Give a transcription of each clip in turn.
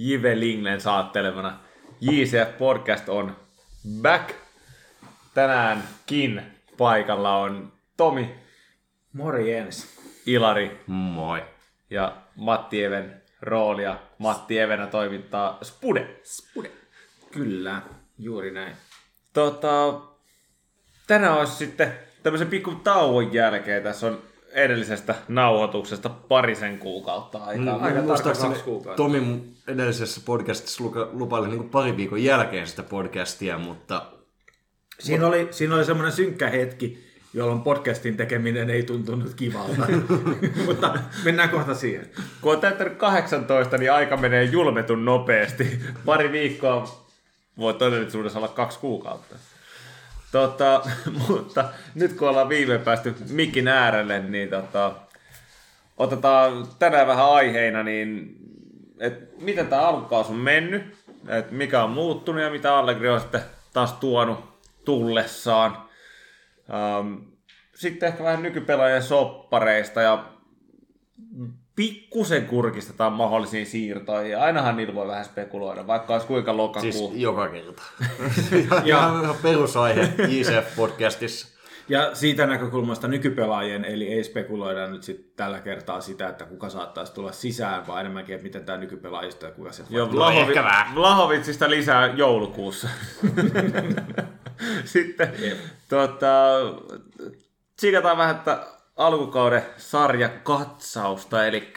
Jive Linglen saattelemana. JCF Podcast on back. Tänäänkin paikalla on Tomi, Morjens. Ilari Moi. ja Matti Even roolia. Matti Evenä toimittaa Spude. Spude. Kyllä, juuri näin. Tota, tänään olisi sitten tämmöisen pikku tauon jälkeen. Tässä on edellisestä nauhoituksesta parisen kuukautta aikaa. aika tarkka Muistaakseni kaksi kuukautta. Tomi edellisessä podcastissa lupaili niin pari viikon jälkeen sitä podcastia, mutta Siinä oli, siinä oli semmoinen synkkä hetki, jolloin podcastin tekeminen ei tuntunut kivalta. Mutta mennään kohta siihen. Kun on täyttänyt 18, niin aika menee julmetun nopeasti. Pari viikkoa voi todellisuudessa olla kaksi kuukautta. Tota, mutta nyt kun ollaan viime päästy mikin äärelle, niin tota, otetaan tänään vähän aiheina, niin et miten tämä alkukausi on mennyt, et mikä on muuttunut ja mitä Allegri on sitten taas tuonut tullessaan. Sitten ehkä vähän nykypelaajien soppareista ja pikkusen kurkistetaan mahdollisiin siirtoihin. Ja ainahan niillä voi vähän spekuloida, vaikka olisi kuinka lokakuu. siis joka kerta. ja, ja, ihan perusaihe JCF-podcastissa. Ja siitä näkökulmasta nykypelaajien, eli ei spekuloida nyt sit tällä kertaa sitä, että kuka saattaisi tulla sisään, vaan enemmänkin, että miten tämä nykypelaajista ja kuka se Joo, Vlahovi-. Vlahovitsista lisää joulukuussa. Sitten tota, tsikataan vähän että alkukauden sarjakatsausta, eli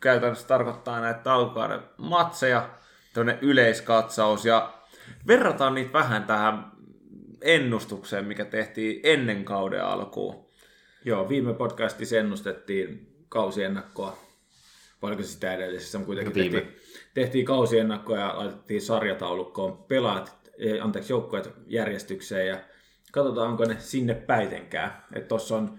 käytännössä tarkoittaa näitä alkukauden matseja, tämmöinen yleiskatsaus, ja verrataan niitä vähän tähän ennustukseen, mikä tehtiin ennen kauden alkuun. Joo, viime podcastissa ennustettiin kausiennakkoa. Oliko se sitä edellisessä, mutta kuitenkin Viime. tehtiin, tehtiin kausiennakkoa ja laitettiin sarjataulukkoon pelaat, eh, anteeksi, joukkueet järjestykseen ja katsotaan, onko ne sinne päitenkään. Että tuossa on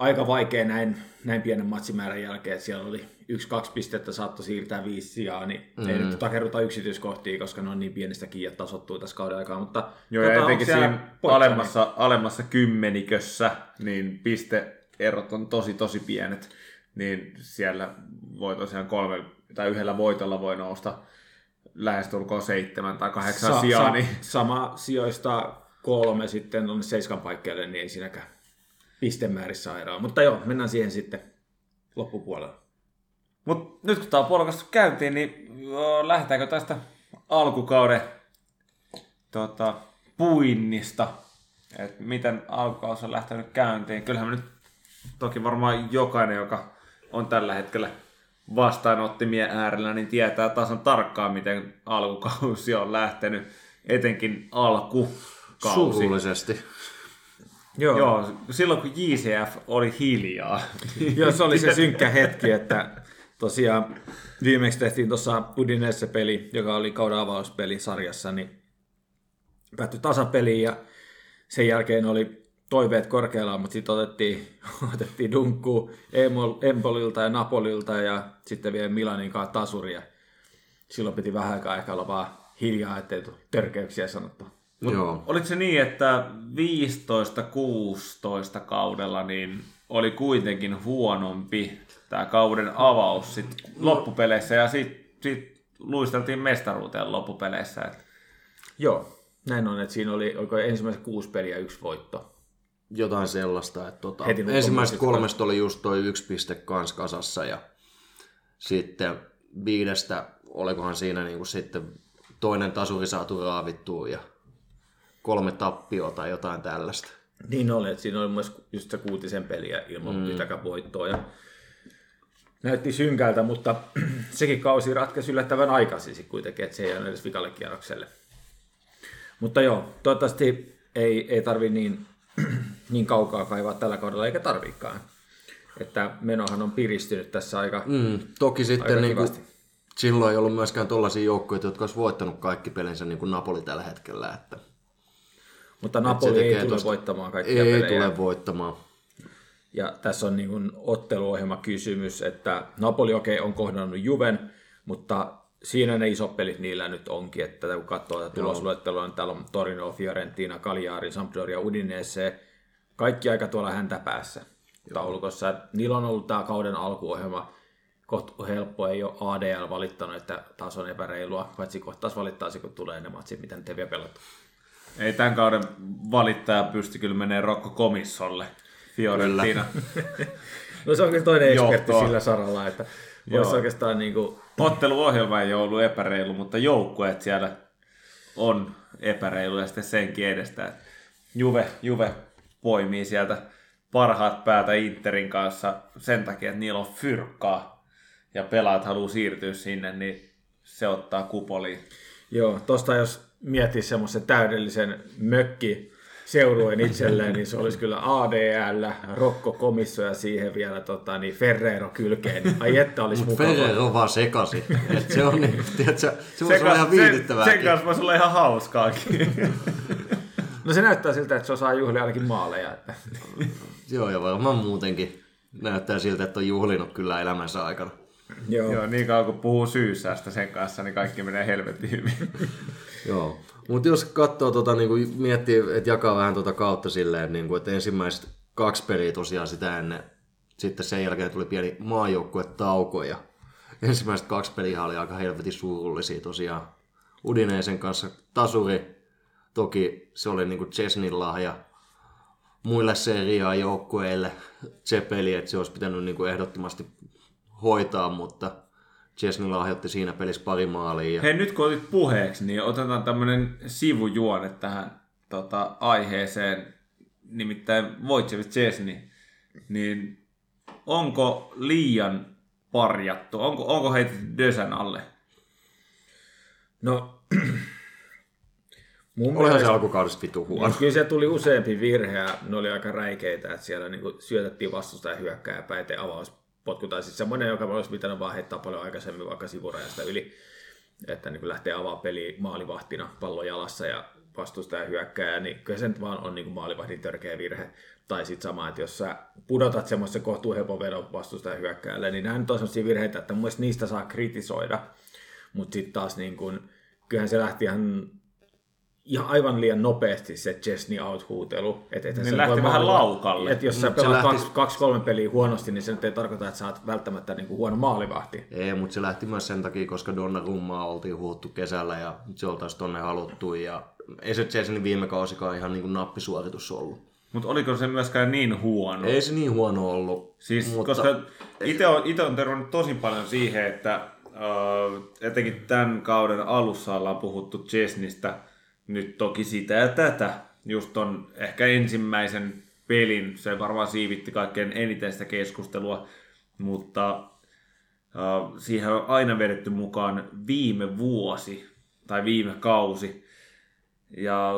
aika vaikea näin, näin pienen matsimäärän jälkeen, että siellä oli yksi-kaksi pistettä saattoi siirtää viisi sijaa, niin mm. ei nyt takerruta yksityiskohtia, koska ne on niin pienestä kiinni, että tasottuu tässä kauden aikaa, mutta Joo, ja katsotaan, etenkin siinä alemmassa, alemmassa kymmenikössä, niin pisteerot on tosi tosi pienet, niin siellä voi tosiaan kolme tai yhdellä voitolla voi nousta lähestulkoon seitsemän tai kahdeksan Sa- sijaa, sa- niin Sama sijoista kolme sitten tuonne seiskan paikkeelle, niin ei siinäkään pistemäärissä ole eroa. Mutta joo, mennään siihen sitten loppupuolella. Mutta nyt kun tämä on puolikas käyntiin, niin lähdetäänkö tästä alkukauden tota, puinnista? Et miten alkukausi on lähtenyt käyntiin? Kyllähän me nyt toki varmaan jokainen, joka on tällä hetkellä vastaanottimien äärellä, niin tietää tasan tarkkaan, miten alkukausi on lähtenyt, etenkin alkukausi. Surullisesti. Joo, joo. Silloin kun JCF oli hiljaa. joo se oli se synkkä hetki, että tosiaan viimeksi tehtiin tuossa Udinese-peli, joka oli kauden avauspeli sarjassa, niin päättyi tasapeliin ja sen jälkeen oli toiveet korkealla, mutta sitten otettiin, otettiin dunkku Empolilta ja Napolilta ja sitten vielä Milanin kanssa tasuria. Silloin piti vähän aikaa ehkä olla vaan hiljaa, ettei törkeyksiä sanottua. Mut Joo. Oliko se niin, että 15-16 kaudella niin oli kuitenkin huonompi tämä kauden avaus sit loppupeleissä ja sitten sit luisteltiin mestaruuteen loppupeleissä. Et Joo, näin on, että siinä oli oliko ensimmäiset kuusi peliä yksi voitto. Jotain sellaista, että tota, Heti kolmoset- kolmesta oli just toi yksi piste kans kasassa ja sitten viidestä, olikohan siinä niinku sitten toinen tasuri saatu raavittua ja kolme tappiota tai jotain tällaista. Niin oli, että siinä oli myös just se kuutisen peliä ilman mm. yhtäkään voittoa. Ja näytti synkältä, mutta sekin kausi ratkaisi yllättävän aikaisin kuitenkin, että se ei jäänyt edes vikalle kierrokselle. Mutta joo, toivottavasti ei, ei tarvi niin, niin kaukaa kaivaa tällä kaudella, eikä tarvikaan. Että menohan on piristynyt tässä aika, mm. Toki sitten aika niinku, kivasti. silloin ei ollut myöskään tollaisia joukkueita, jotka olisi voittanut kaikki pelinsä niin kuin Napoli tällä hetkellä. Että Mutta Napoli ei tule tosta- voittamaan kaikkia ei pelejä. tule voittamaan. Ja tässä on niin otteluohjelma kysymys, että Napoli okei okay, on kohdannut Juven, mutta siinä ne isot pelit niillä nyt onkin, että kun katsoo tätä tulosluettelua, niin täällä on Torino, Fiorentina, Cagliari, Sampdoria, Udinese, kaikki aika tuolla häntä päässä taulukossa. Et Niillä on ollut tämä kauden alkuohjelma kohta helppo, ei ole ADL valittanut, että taas on epäreilua, paitsi kohta taas valittaa kun tulee ne matsit, mitä nyt ei vielä pelattu. Ei tämän kauden valittaja pysty kyllä menee Rocco Komissolle. Fiorentina. No se on kyllä toinen ekspertti sillä saralla, että voisi oikeastaan niin kuin, Otteluohjelma ei ole ollut epäreilu, mutta joukkueet siellä on epäreilu ja sitten senkin edestä. Juve, Juve poimii sieltä parhaat päätä Interin kanssa sen takia, että niillä on fyrkkaa ja pelaat haluaa siirtyä sinne, niin se ottaa kupoliin. Joo, tosta jos miettii semmoisen täydellisen mökki seurueen itselleen, niin se olisi kyllä ADL, Rokko Komisso ja siihen vielä tota, niin Ferrero kylkeen. Ai että olisi Mutta mukava. Ferrer on vaan sekasi. Et se on, niin, tiedätkö, se voisi olla ihan sen, sen viihdyttävääkin. kanssa voisi olla ihan hauskaakin. No se näyttää siltä, että se osaa juhlia ainakin maaleja. Että. Joo, ja varmaan muutenkin näyttää siltä, että on juhlinut kyllä elämänsä aikana. Joo. Joo, niin kauan kun puhuu syyssäästä sen kanssa, niin kaikki menee helvetin hyvin. Joo. Mutta jos katsoo, tota, niin kuin miettii, että jakaa vähän tuota kautta silleen, niin kuin, että ensimmäiset kaksi peliä tosiaan sitä ennen, sitten sen jälkeen tuli pieni maajoukkuetauko ja ensimmäiset kaksi peliä oli aika helvetin surullisia tosiaan. Udineisen kanssa tasuri, toki se oli niin kuin Chesnin lahja muille seriaa joukkueille se peli, että se olisi pitänyt niin kuin ehdottomasti hoitaa, mutta Chesney lahjoitti siinä pelissä pari maalia. Ja... Hei, nyt kun otit puheeksi, niin otetaan tämmöinen sivujuone tähän tota, aiheeseen, nimittäin Wojciech Chesney, niin onko liian parjattu? Onko, onko heitetty Dösän alle? No, mun Olihan se mielestä, alkukaudessa vitu huono. kyllä se tuli useampi virhe ja ne oli aika räikeitä, että siellä niin syötettiin vastustajan hyökkääjä päin avauspotku, tai sitten semmoinen, joka olisi pitänyt vaan heittää paljon aikaisemmin vaikka sivurajasta yli, että niin lähtee avaa peli maalivahtina pallon jalassa ja vastustaja hyökkää, niin kyllä se nyt vaan on niin maalivahdin törkeä virhe. Tai sitten sama, että jos sä pudotat semmoisen kohtuu helpon vedon vastustajan hyökkääjälle, niin nämä nyt on sellaisia virheitä, että mun niistä saa kritisoida. Mutta sitten taas niin kun, kyllähän se lähti ihan, ihan aivan liian nopeasti se Chesney out-huutelu. Et, et Niin lähti vähän laukalle. Et jos sä pelaat lähti- kaksi, kaksi, kolme peliä huonosti, niin se nyt ei tarkoita, että sä oot välttämättä niin kuin huono maalivahti. Ei, mutta se lähti myös sen takia, koska Donnarummaa oltiin huuttu kesällä ja se oltaisiin tonne haluttu. Ja ei se Jasonin viime kausikaan ihan niin kuin nappisuoritus ollut. Mutta oliko se myöskään niin huono? Ei se niin huono ollut. Siis, mutta... koska itse on, ite on törmännyt tosi paljon siihen, että uh, etenkin tämän kauden alussa ollaan puhuttu Chesnistä, nyt toki sitä ja tätä, just on ehkä ensimmäisen pelin, se varmaan siivitti kaikkein eniten sitä keskustelua, mutta uh, siihen on aina vedetty mukaan viime vuosi tai viime kausi. Ja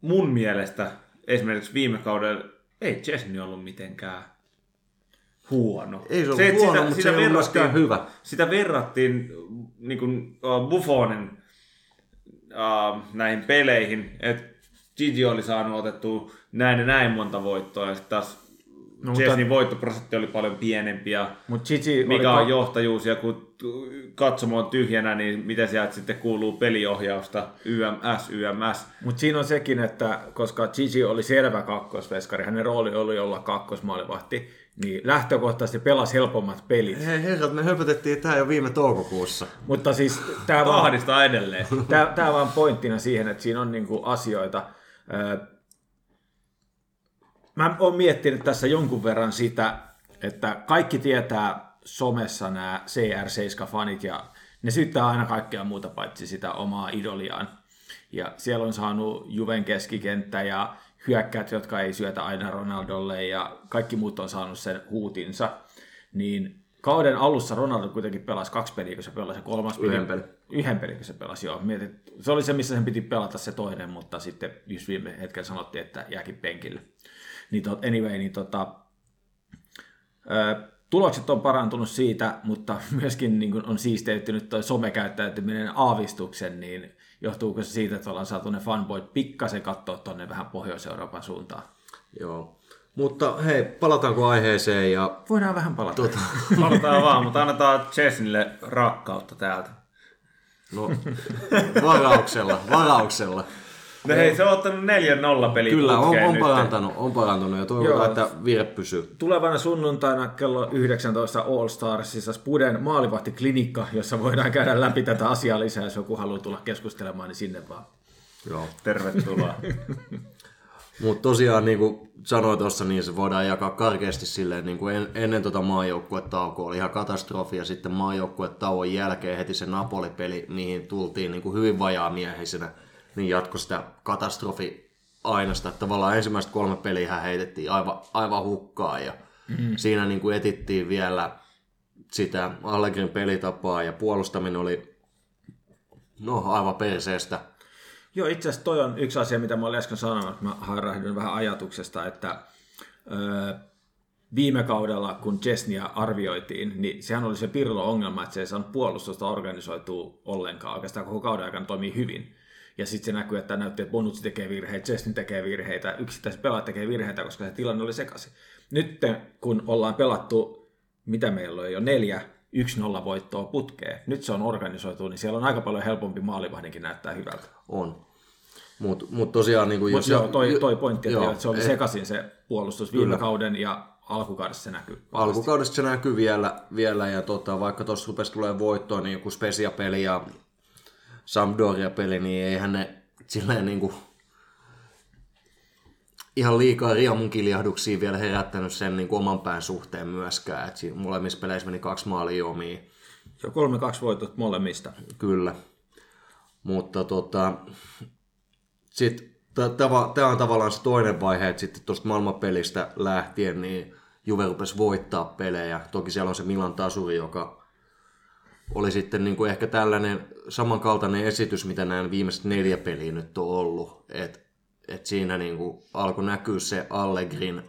mun mielestä esimerkiksi viime kaudella ei Chesney ollut mitenkään huono. Ei se ollut huono, mutta se ei ollut hyvä. Sitä verrattiin niin kuin, uh, Buffonin uh, näihin peleihin, että Gigi oli saanut otettua näin ja näin monta voittoa, ja sitten taas No, mutta- Chesneyn voittoprosentti oli paljon pienempi, ja Mutta Gigi mikä oli on johtajuus, ja kun katsomo on tyhjänä, niin miten sieltä sitten kuuluu peliohjausta, YMS, YMS. Mutta siinä on sekin, että koska Gigi oli selvä kakkosveskari, hänen rooli oli olla kakkosmaalivahti, niin lähtökohtaisesti pelasi helpommat pelit. Hei herrat, me höpötettiin tää jo viime toukokuussa. Mutta siis tämä vaan, edelleen. tää, tää vaan pointtina siihen, että siinä on niinku asioita. Öö, Mä oon miettinyt tässä jonkun verran sitä, että kaikki tietää somessa nämä CR7-fanit ja ne syyttää aina kaikkea muuta paitsi sitä omaa idoliaan. Ja siellä on saanut Juven keskikenttä ja hyökkäät, jotka ei syötä aina Ronaldolle ja kaikki muut on saanut sen huutinsa. Niin kauden alussa Ronaldo kuitenkin pelasi kaksi peliä, kun se pelasi kolmas Yhden peli-. Yhden pelin, kun se pelasi, joo. Mietit, se oli se, missä sen piti pelata se toinen, mutta sitten just viime hetken sanottiin, että jääkin penkille. Niin tot, anyway, niin tota, ö, tulokset on parantunut siitä, mutta myöskin niin on siisteytynyt toi somekäyttäytyminen aavistuksen, niin johtuuko se siitä, että ollaan saatu ne fanboyt pikkasen katsoa tuonne vähän Pohjois-Euroopan suuntaan? Joo. Mutta hei, palataanko aiheeseen ja Voidaan vähän palata. tota, Palataan vaan, mutta annetaan Chesnille rakkautta täältä. no, varauksella, varauksella. No hei, se on ottanut 4-0 peli Kyllä, on, on parantanut, on parantunut ja toivotaan, Joo. että vire pysyy. Tulevana sunnuntaina kello 19 All Starsissa Spuden maalivahtiklinikka, jossa voidaan käydä läpi tätä asiaa lisää, jos joku haluaa tulla keskustelemaan, niin sinne vaan. Joo. Tervetuloa. Mutta tosiaan, niin kuin sanoin tuossa, niin se voidaan jakaa karkeasti silleen, niin kuin en, ennen tuota maajoukkuetaukoa oli ihan katastrofi, ja sitten maajoukkuetauon jälkeen heti se Napoli-peli, mihin tultiin niin kuin hyvin vajaamiehisenä, niin jatkoi sitä katastrofi ainasta, että tavallaan ensimmäiset kolme peliä heitettiin aivan, aivan hukkaan, ja mm. siinä niin kuin etittiin vielä sitä Allegrin pelitapaa, ja puolustaminen oli no aivan perseestä. Joo, itse asiassa toi on yksi asia, mitä mä olin äsken sanonut. Mä hairahdin vähän ajatuksesta, että öö, viime kaudella, kun Chesnia arvioitiin, niin sehän oli se Pirlo-ongelma, että se ei saanut puolustusta organisoitua ollenkaan. Oikeastaan koko kauden aikana toimii hyvin. Ja sitten se näkyy, että näytti, että Bonucci tekee virheitä, Chesney tekee virheitä, yksittäiset pelaajat tekee virheitä, koska se tilanne oli sekaisin. Nyt kun ollaan pelattu, mitä meillä on jo neljä, 1-0 voittoa putkeen. Nyt se on organisoitu, niin siellä on aika paljon helpompi maalivahdinkin näyttää hyvältä. On. Mutta mut tosiaan, niin kuin Mutta joo, toi, toi pointti, että, joo, että se oli eh, sekaisin se puolustus viime Kyllä. kauden ja alkukaudessa se näkyy. Alkukaudesta se näkyy vielä, vielä ja tota, vaikka tuossa rupesi tulee voittoa, niin joku Spesia-peli ja Sampdoria-peli, niin eihän ne silleen niin kuin ihan liikaa riemun kiljahduksia vielä herättänyt sen niin kuin oman pään suhteen myöskään. Et molemmissa peleissä meni kaksi maalia omiin. Jo 3-2 voitot molemmista. Kyllä. Mutta tota, sit, tämä on tavallaan se toinen vaihe, että sitten tuosta maailmanpelistä lähtien niin Juve rupesi voittaa pelejä. Toki siellä on se Milan tasuri, joka oli sitten niin kuin ehkä tällainen samankaltainen esitys, mitä nämä viimeiset neljä peliä nyt on ollut. Et, et siinä niin kuin alkoi näkyä se Allegrin,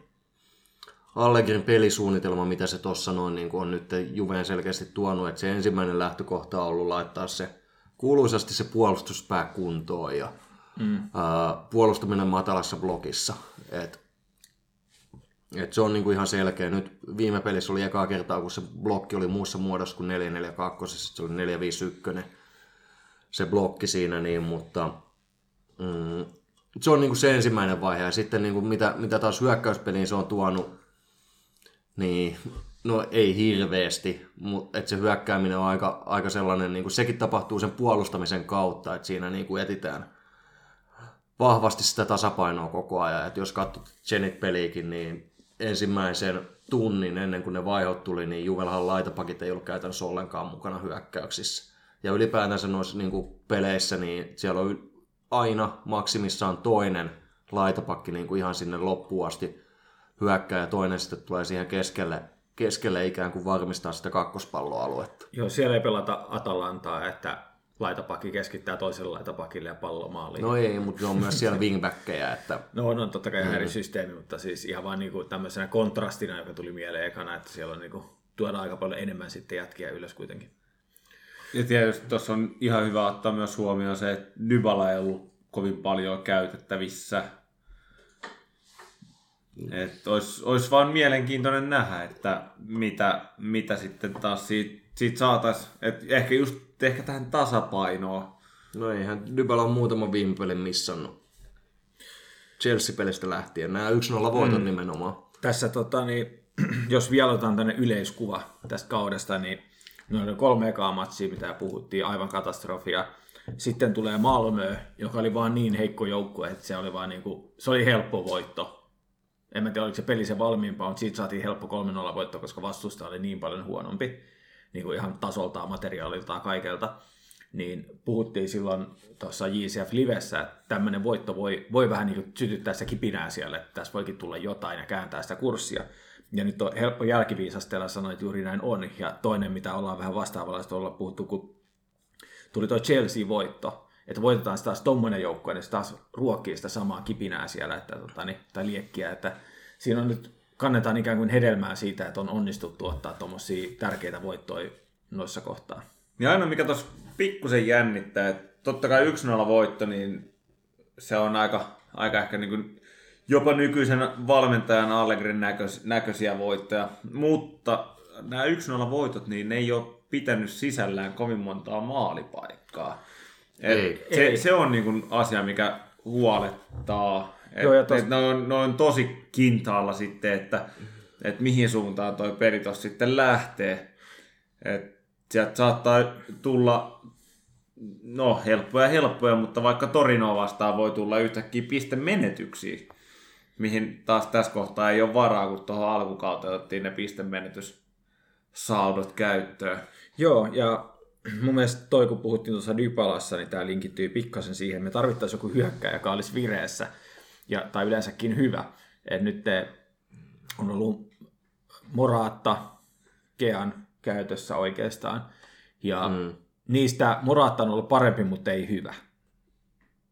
Allegrin pelisuunnitelma, mitä se tuossa noin niin kuin on nyt Juveen selkeästi tuonut. Että se ensimmäinen lähtökohta on ollut laittaa se kuuluisasti se puolustuspää kuntoon ja mm. ää, puolustaminen matalassa blokissa. Et, et se on niinku ihan selkeä. Nyt viime pelissä oli ekaa kertaa, kun se blokki oli muussa muodossa kuin 442, se oli 451 se blokki siinä, niin, mutta mm, se on niinku se ensimmäinen vaihe. Ja sitten niinku mitä, mitä taas hyökkäyspeliin se on tuonut, niin no ei hirveästi, mutta se hyökkääminen on aika, aika sellainen, niin kuin sekin tapahtuu sen puolustamisen kautta, että siinä niin kuin etitään vahvasti sitä tasapainoa koko ajan. Et jos katsot Zenit-peliäkin, niin ensimmäisen tunnin ennen kuin ne vaihot tuli, niin Juvelhan laitapakit ei ollut käytännössä ollenkaan mukana hyökkäyksissä. Ja ylipäätänsä noissa niin kuin peleissä, niin siellä on aina maksimissaan toinen laitapakki niin kuin ihan sinne loppuun asti hyökkää ja toinen sitten tulee siihen keskelle, keskelle ikään kuin varmistaa sitä kakkospalloaluetta. Joo, siellä ei pelata Atalantaa, että laitapakki keskittää toiselle laitapakille ja pallo maaliin. No ei, mutta on myös siellä wingbackkejä, että No on, on totta kai ihan eri systeemi, mutta siis ihan vaan niinku tämmöisenä kontrastina, joka tuli mieleen ekana, että siellä on niinku, tuodaan aika paljon enemmän sitten jätkiä ylös kuitenkin. Ja tietysti tuossa on ihan hyvä ottaa myös huomioon se, että Nybala ei ollut kovin paljon käytettävissä. Että olisi, olisi vaan mielenkiintoinen nähdä, että mitä, mitä sitten taas siitä, siitä saataisiin. Että ehkä just ehkä tähän tasapainoon. no eihän Dybala on muutama viime pelin missannut. Chelsea-pelistä lähtien. Nämä 1-0 voitot mm. nimenomaan. Tässä tota, niin, jos vielä otetaan tänne yleiskuva tästä kaudesta, niin ne oli kolme ekaa matsia, mitä puhuttiin, aivan katastrofia. Sitten tulee Malmö, joka oli vaan niin heikko joukkue, että se oli, vaan niin kuin, se oli helppo voitto. En mä tiedä, oliko se peli se valmiimpaa, mutta siitä saatiin helppo 3-0 voitto, koska vastusta oli niin paljon huonompi, niin kuin ihan tasoltaan, materiaaliltaan, kaikelta. Niin puhuttiin silloin tuossa JCF Livessä, että tämmöinen voitto voi, voi vähän niin sytyttää sitä kipinää siellä, että tässä voikin tulla jotain ja kääntää sitä kurssia. Ja nyt on helppo jälkiviisastella sanoa, että juuri näin on. Ja toinen, mitä ollaan vähän vastaavalla olla puhuttu, kun tuli tuo Chelsea-voitto, että voitetaan taas tommonen joukkue, niin se taas ruokkii sitä samaa kipinää siellä, että, tota, niin, tai liekkiä, että siinä on nyt, kannetaan ikään kuin hedelmää siitä, että on onnistuttu ottaa tuommoisia tärkeitä voittoja noissa kohtaa. Niin aina mikä tuossa pikkusen jännittää, että totta kai 1-0 voitto, niin se on aika, aika ehkä niin kuin jopa nykyisen valmentajan Allegrin näköis, näköisiä voittoja. Mutta nämä 1-0 voitot, niin ne ei ole pitänyt sisällään kovin montaa maalipaikkaa. Et Ei. se, Ei. se on niin kuin asia, mikä huolettaa. Et, Joo, ja tos- et ne, on, ne on tosi kintaalla sitten, että et mihin suuntaan toi peli tossa sitten lähtee. Et sieltä saattaa tulla, no helppoja helppoja, mutta vaikka Torinoa vastaan voi tulla yhtäkkiä pistemenetyksiä, mihin taas tässä kohtaa ei ole varaa, kun tuohon alkukauteen otettiin ne pistemenetyssaudot käyttöön. Joo, ja mun mielestä toi, kun puhuttiin tuossa Dybalassa, niin tämä linkittyy pikkasen siihen. Me tarvittaisiin joku hyökkäjä, joka olisi vireessä, ja, tai yleensäkin hyvä. Et nyt on ollut Moraatta, Kean käytössä oikeastaan, ja mm. niistä Moraatta on ollut parempi, mutta ei hyvä.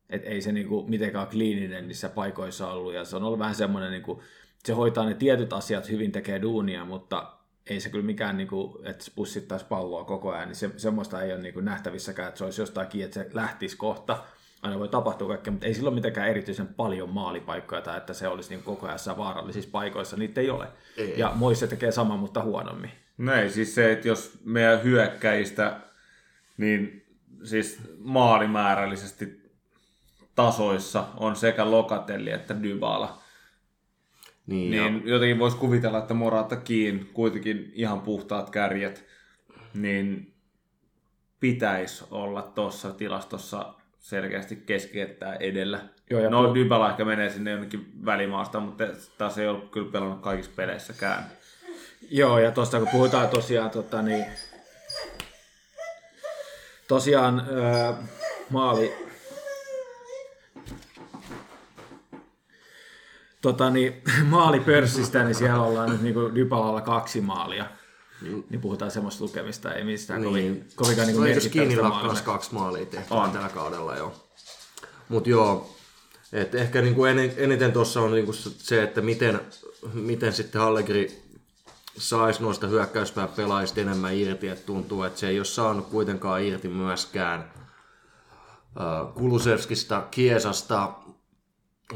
Et ei se niinku mitenkään kliininen niissä paikoissa ollut, ja se on ollut vähän semmoinen, niinku, se hoitaa ne tietyt asiat hyvin, tekee duunia, mutta ei se kyllä mikään, niinku, että se pussittaisi palloa koko ajan, niin se, semmoista ei ole niinku nähtävissäkään, että se olisi jostain kiinni, että se lähtisi kohta. Aina voi tapahtua kaikkea, mutta ei silloin mitenkään erityisen paljon maalipaikkoja tai että se olisi niinku koko ajan vaarallisissa paikoissa, niitä ei ole. Ei. Ja Moisse tekee sama, mutta huonommin. No ei, siis se, että jos meidän hyökkäistä, niin siis maalimäärällisesti tasoissa on sekä Lokatelli että Dybala. Niin, Niin ja, jotenkin voisi kuvitella, että Morata kiin kuitenkin ihan puhtaat kärjet, niin pitäisi olla tuossa tilastossa selkeästi keskiettää edellä. Joo, ja no pu- Dybala ehkä menee sinne jonnekin välimaasta, mutta taas ei ollut kyllä pelannut kaikissa peleissäkään. Joo, ja tuosta kun puhutaan tosiaan, tota, niin, tosiaan öö, maali, tota, niin, maalipörssistä, niin siellä ollaan nyt niin Dybalalla kaksi maalia. Niin puhutaan semmoista lukemista, ei mistään niin. kovin, kovinkaan niin Skinillä maalista. kaksi maalia tehty On. tällä kaudella jo. Mutta joo, et ehkä niinku en, eniten tuossa on niinku se, että miten, miten sitten Allegri saisi noista hyökkäyspää pelaajista enemmän irti, että tuntuu, että se ei ole saanut kuitenkaan irti myöskään äh, Kulusevskista, Kiesasta,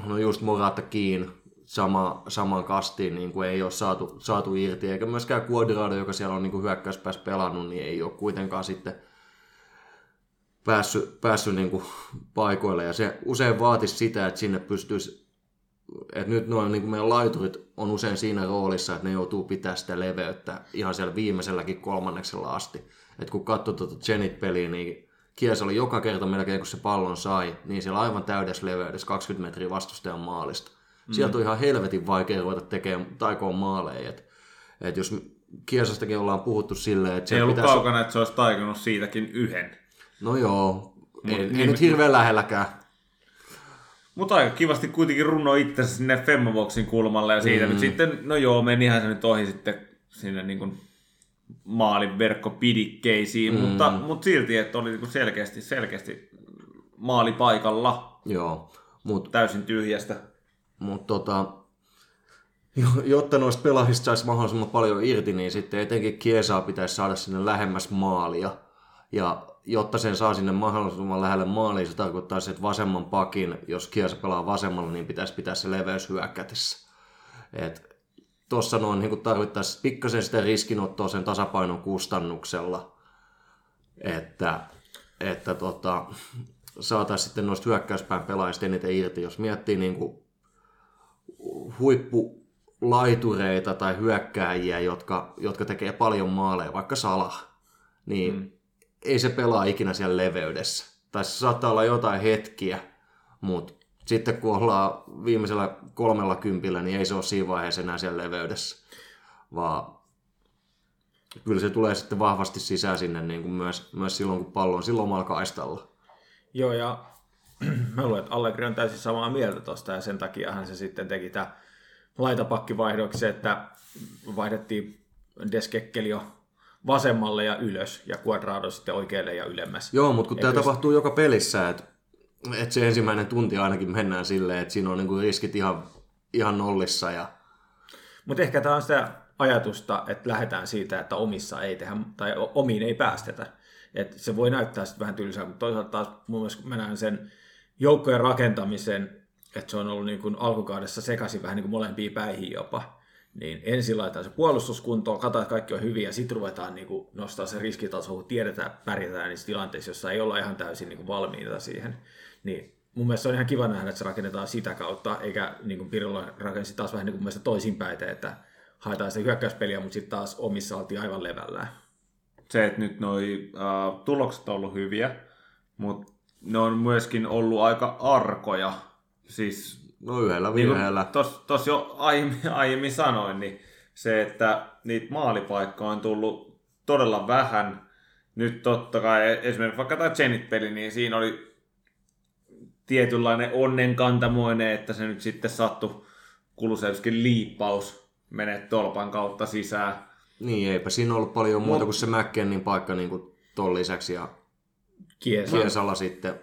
no just Morata Kiin, sama, saman kastiin niin kuin ei ole saatu, saatu irti, eikä myöskään Quadrado, joka siellä on niin kuin hyökkäyspäässä pelannut, niin ei ole kuitenkaan sitten päässyt, päässyt niin kuin paikoille, ja se usein vaatisi sitä, että sinne pystyisi, että nyt noin niin kuin meidän laiturit on usein siinä roolissa, että ne joutuu pitää sitä leveyttä ihan siellä viimeiselläkin kolmanneksella asti. että kun katsoo tuota Zenit-peliä, niin Kies oli joka kerta melkein, kun se pallon sai, niin siellä aivan täydessä leveydessä 20 metriä vastustajan maalista. Mm. Sieltä on ihan helvetin vaikea ruveta tekemään taikoon maaleja. Et, et jos Kiesastakin ollaan puhuttu silleen, että Se ei ollut pitäisi... kaukana, että se olisi taikunut siitäkin yhden. No joo, ei, ei niin- nyt hirveän lähelläkään. Mutta aika kivasti kuitenkin runo itsensä sinne Femmaboxin kulmalle ja siitä mm. nyt sitten, no joo, menihän se nyt ohi sitten sinne niin kuin maalin verkkopidikkeisiin, mm. mutta, mutta silti, että oli niin kuin selkeästi, selkeästi maali paikalla Joo, mutta täysin tyhjästä. Mut tota, jo- jotta noista pelaajista saisi mahdollisimman paljon irti, niin sitten etenkin Kiesaa pitäisi saada sinne lähemmäs maalia. Ja jotta sen saa sinne mahdollisimman lähelle maaliin, se tarkoittaa se, että vasemman pakin, jos Kiesa pelaa vasemmalla, niin pitäisi pitää se leveys hyökkätissä. Et tuossa noin niin tarvittaisiin pikkasen sitä riskinottoa sen tasapainon kustannuksella, että, että tota, saataisiin sitten noista hyökkäyspään pelaajista eniten irti. Jos miettii niin kuin huippulaitureita tai hyökkääjiä, jotka, jotka tekee paljon maaleja, vaikka Salah, niin mm. ei se pelaa ikinä siellä leveydessä. Tai se saattaa olla jotain hetkiä, mutta sitten kun ollaan viimeisellä kolmella kympillä, niin ei se ole siinä vaiheessa enää siellä leveydessä, vaan kyllä se tulee sitten vahvasti sisään sinne niin kuin myös, myös silloin, kun pallo on silloin omalla kaistalla. Joo, ja mä luulen, että Allegri on täysin samaa mieltä tuosta, ja sen takiahan se sitten teki tämä laitapakkivaihdoksen, että vaihdettiin Deskekkelio vasemmalle ja ylös, ja Quadrado sitten oikealle ja ylemmäs. Joo, mutta kun tämä tapahtuu joka pelissä, että et se ensimmäinen tunti ainakin mennään silleen, että siinä on niinku riskit ihan, ihan nollissa. Ja, Mutta ehkä tämä on sitä ajatusta, että lähdetään siitä, että omissa ei tehdä, tai omiin ei päästetä. Et se voi näyttää sitten vähän tylsää, mutta toisaalta taas mun mielestä kun mä näen sen joukkojen rakentamisen, että se on ollut niin kuin alkukaudessa sekaisin vähän niin kuin molempiin päihin jopa, niin ensin laitetaan se puolustuskuntoon, katsotaan, että kaikki on hyviä, ja sitten ruvetaan niin kuin nostaa se riskitaso, kun tiedetään, pärjätään niissä tilanteissa, joissa ei olla ihan täysin niin kuin valmiita siihen. Niin mun mielestä on ihan kiva nähdä, että se rakennetaan sitä kautta, eikä niin kuin Pirlo rakensi taas vähän niin kuin mielestä toisinpäin, että haetaan sitä hyökkäyspeliä, mutta sitten taas omissa oltiin aivan levällään. Se, että nyt noi uh, tulokset on ollut hyviä, mutta ne on myöskin ollut aika arkoja. Siis No yhdellä niin virheellä. Tuossa tos jo aiemmin, aiemmin sanoin, niin se, että niitä maalipaikkoja on tullut todella vähän. Nyt totta kai esimerkiksi vaikka tämä Zenit-peli, niin siinä oli tietynlainen onnenkantamoinen, että se nyt sitten sattui Kulusevskin liippaus menee tolpan kautta sisään. Niin, eipä siinä ollut paljon muuta kuin se McKennin paikka niin kuin ton lisäksi ja Kiesa. Kiesalla sitten.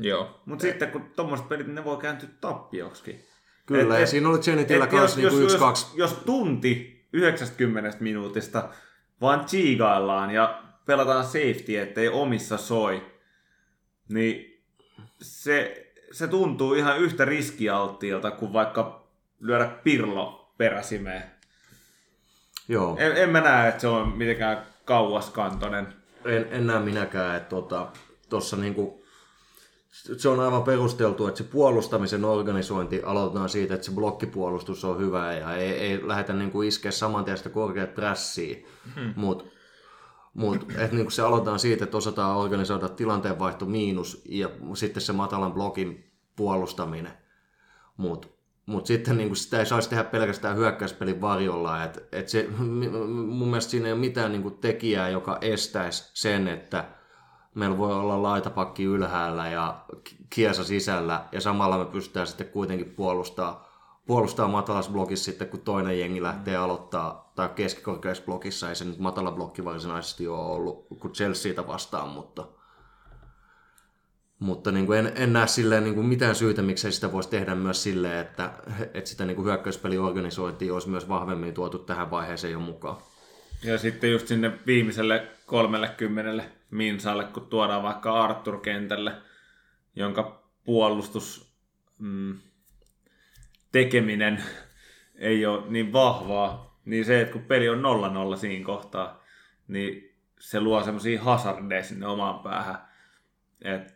Joo. Mutta sitten kun tuommoiset pelit, ne voi kääntyä tappioksikin. Kyllä, Et- ja siinä oli Zenitillä kanssa niin kuin yksi, jos, kaksi. jos tunti 90 minuutista vaan chiigaillaan ja pelataan safety, ettei omissa soi, niin se, se tuntuu ihan yhtä riskialttiilta kuin vaikka lyödä pirlo peräsimeen. Joo, En, en mä näe, että se on mitenkään kauaskantoinen. en, en näe minäkään, että tuossa tota, niinku, se on aivan perusteltu, että se puolustamisen organisointi aloitetaan siitä, että se blokkipuolustus on hyvä ja ei, ei lähdetä niinku iskeä saman tien sitä korkeat prässiä, hmm. mutta mut, et niinku se aloitetaan siitä, että osataan organisoida tilanteenvaihto miinus ja sitten se matalan blokin puolustaminen. Mutta mut sitten niinku sitä ei saisi tehdä pelkästään hyökkäyspelin varjolla. Et, et se, mun mielestä siinä ei ole mitään niinku tekijää, joka estäisi sen, että meillä voi olla laitapakki ylhäällä ja kiesa sisällä ja samalla me pystytään sitten kuitenkin puolustaa, puolustaa matalassa blokissa sitten, kun toinen jengi lähtee aloittaa, tai keskikorkeassa blokissa, ei se nyt matala blokki varsinaisesti ole ollut kuin Chelseatä vastaan, mutta, mutta niin kuin en, en näe silleen niin kuin mitään syytä, miksei sitä voisi tehdä myös silleen, että, että sitä niin kuin hyökkäyspeliorganisointia olisi myös vahvemmin tuotu tähän vaiheeseen jo mukaan. Ja sitten just sinne viimeiselle 30 minsalle, kun tuodaan vaikka Arthur kentälle, jonka puolustus mm, tekeminen ei ole niin vahvaa, niin se, että kun peli on 0-0 siinä kohtaa, niin se luo semmoisia hazardeja sinne omaan päähän. Et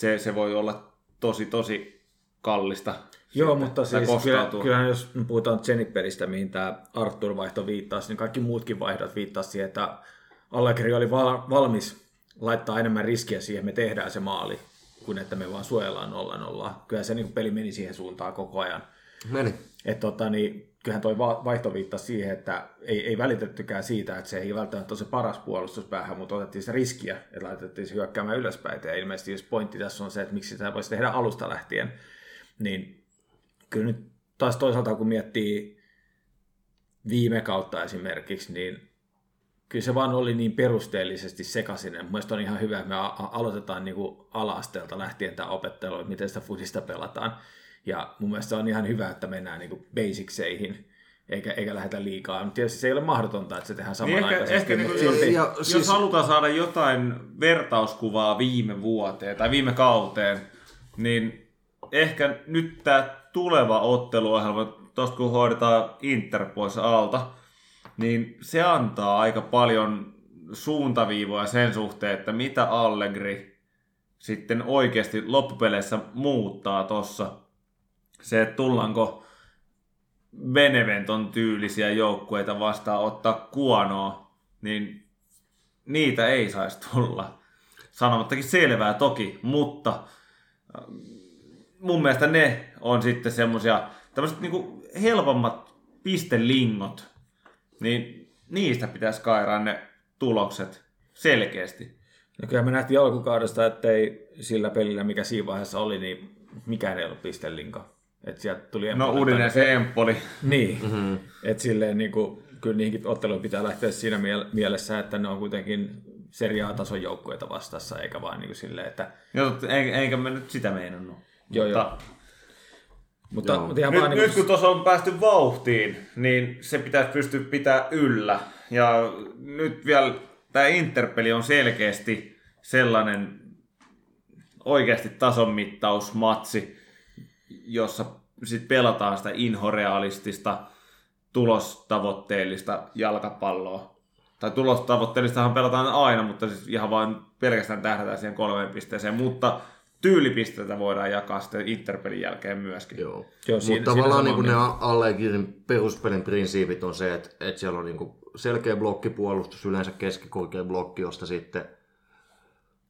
se, se voi olla tosi, tosi kallista. Joo, sitten, mutta siis kyllä, kyllähän jos puhutaan Zenit-pelistä, mihin tämä Arthur-vaihto viittasi, niin kaikki muutkin vaihdot viittasi siihen, että Allegri oli val- valmis laittaa enemmän riskiä siihen, me tehdään se maali, kuin että me vaan suojellaan 0-0. Kyllä se niin peli meni siihen suuntaan koko ajan. Meni. Et tota, niin, kyllähän toi va- vaihto viittasi siihen, että ei, ei välitettykään siitä, että se ei välttämättä ole se paras puolustuspäähän, mutta otettiin se riskiä, että laitettiin se hyökkäämään ylöspäin. Ja ilmeisesti jos pointti tässä on se, että miksi sitä voisi tehdä alusta lähtien, niin kyllä nyt taas toisaalta kun miettii viime kautta esimerkiksi, niin kyllä se vaan oli niin perusteellisesti sekaisin. Mun mielestä on ihan hyvä, että me aloitetaan niin kuin ala-asteelta lähtien tämä opettelu, että miten sitä fudista pelataan. Ja mun mielestä se on ihan hyvä, että mennään niin kuin basicseihin, eikä, eikä lähdetä liikaa. Mutta tietysti se ei ole mahdotonta, että se tehdään Niin ehkä, samanaikaisesti. ehkä niin jos, silti- Ja jos siis- halutaan saada jotain vertauskuvaa viime vuoteen tai viime kauteen, niin ehkä nyt tämä tuleva otteluohjelma, tuosta kun hoidetaan Inter pois alta, niin se antaa aika paljon suuntaviivoja sen suhteen, että mitä Allegri sitten oikeasti loppupeleissä muuttaa tossa. Se, että tullaanko Beneventon tyylisiä joukkueita vastaan ottaa kuonoa, niin niitä ei saisi tulla. Sanomattakin selvää toki, mutta äh, mun mielestä ne on sitten semmosia tämmöiset niinku helpommat pistelingot, niin niistä pitäisi kairaa ne tulokset selkeästi. No kyllä me nähtiin alkukaudesta, että ei sillä pelillä, mikä siinä vaiheessa oli, niin mikään ei ollut pistelinka. Että sieltä tuli No Empoli Udinen se Empoli. Niin, mm-hmm. että silleen niin kuin, kyllä niihinkin otteluihin pitää lähteä siinä miel- mielessä, että ne on kuitenkin Serie A-tason joukkueita vastassa, eikä vaan niin kuin silleen, että Joo, eikä, eikä mä nyt sitä meinannut. Joo, mutta joo. Mutta, mutta ihan Nyt, vaan niin nyt kuin, kun tuossa on päästy vauhtiin, niin se pitäisi pystyä pitää yllä. Ja nyt vielä tämä Interpeli on selkeästi sellainen oikeasti tasonmittausmatsi, jossa sit pelataan sitä inhorealistista, tulostavoitteellista jalkapalloa. Tai tulostavoitteellistahan pelataan aina, mutta siis ihan vain pelkästään tähdätään siihen kolmeen pisteeseen. Mutta tyylipisteitä voidaan jakaa sitten Interpelin jälkeen myöskin. Joo. Joo, siinä- Mutta tavallaan niin ne Allegirin peruspelin prinsiipit on se, että, että siellä on niin kuin selkeä blokkipuolustus, yleensä keskikorkea blokki, josta sitten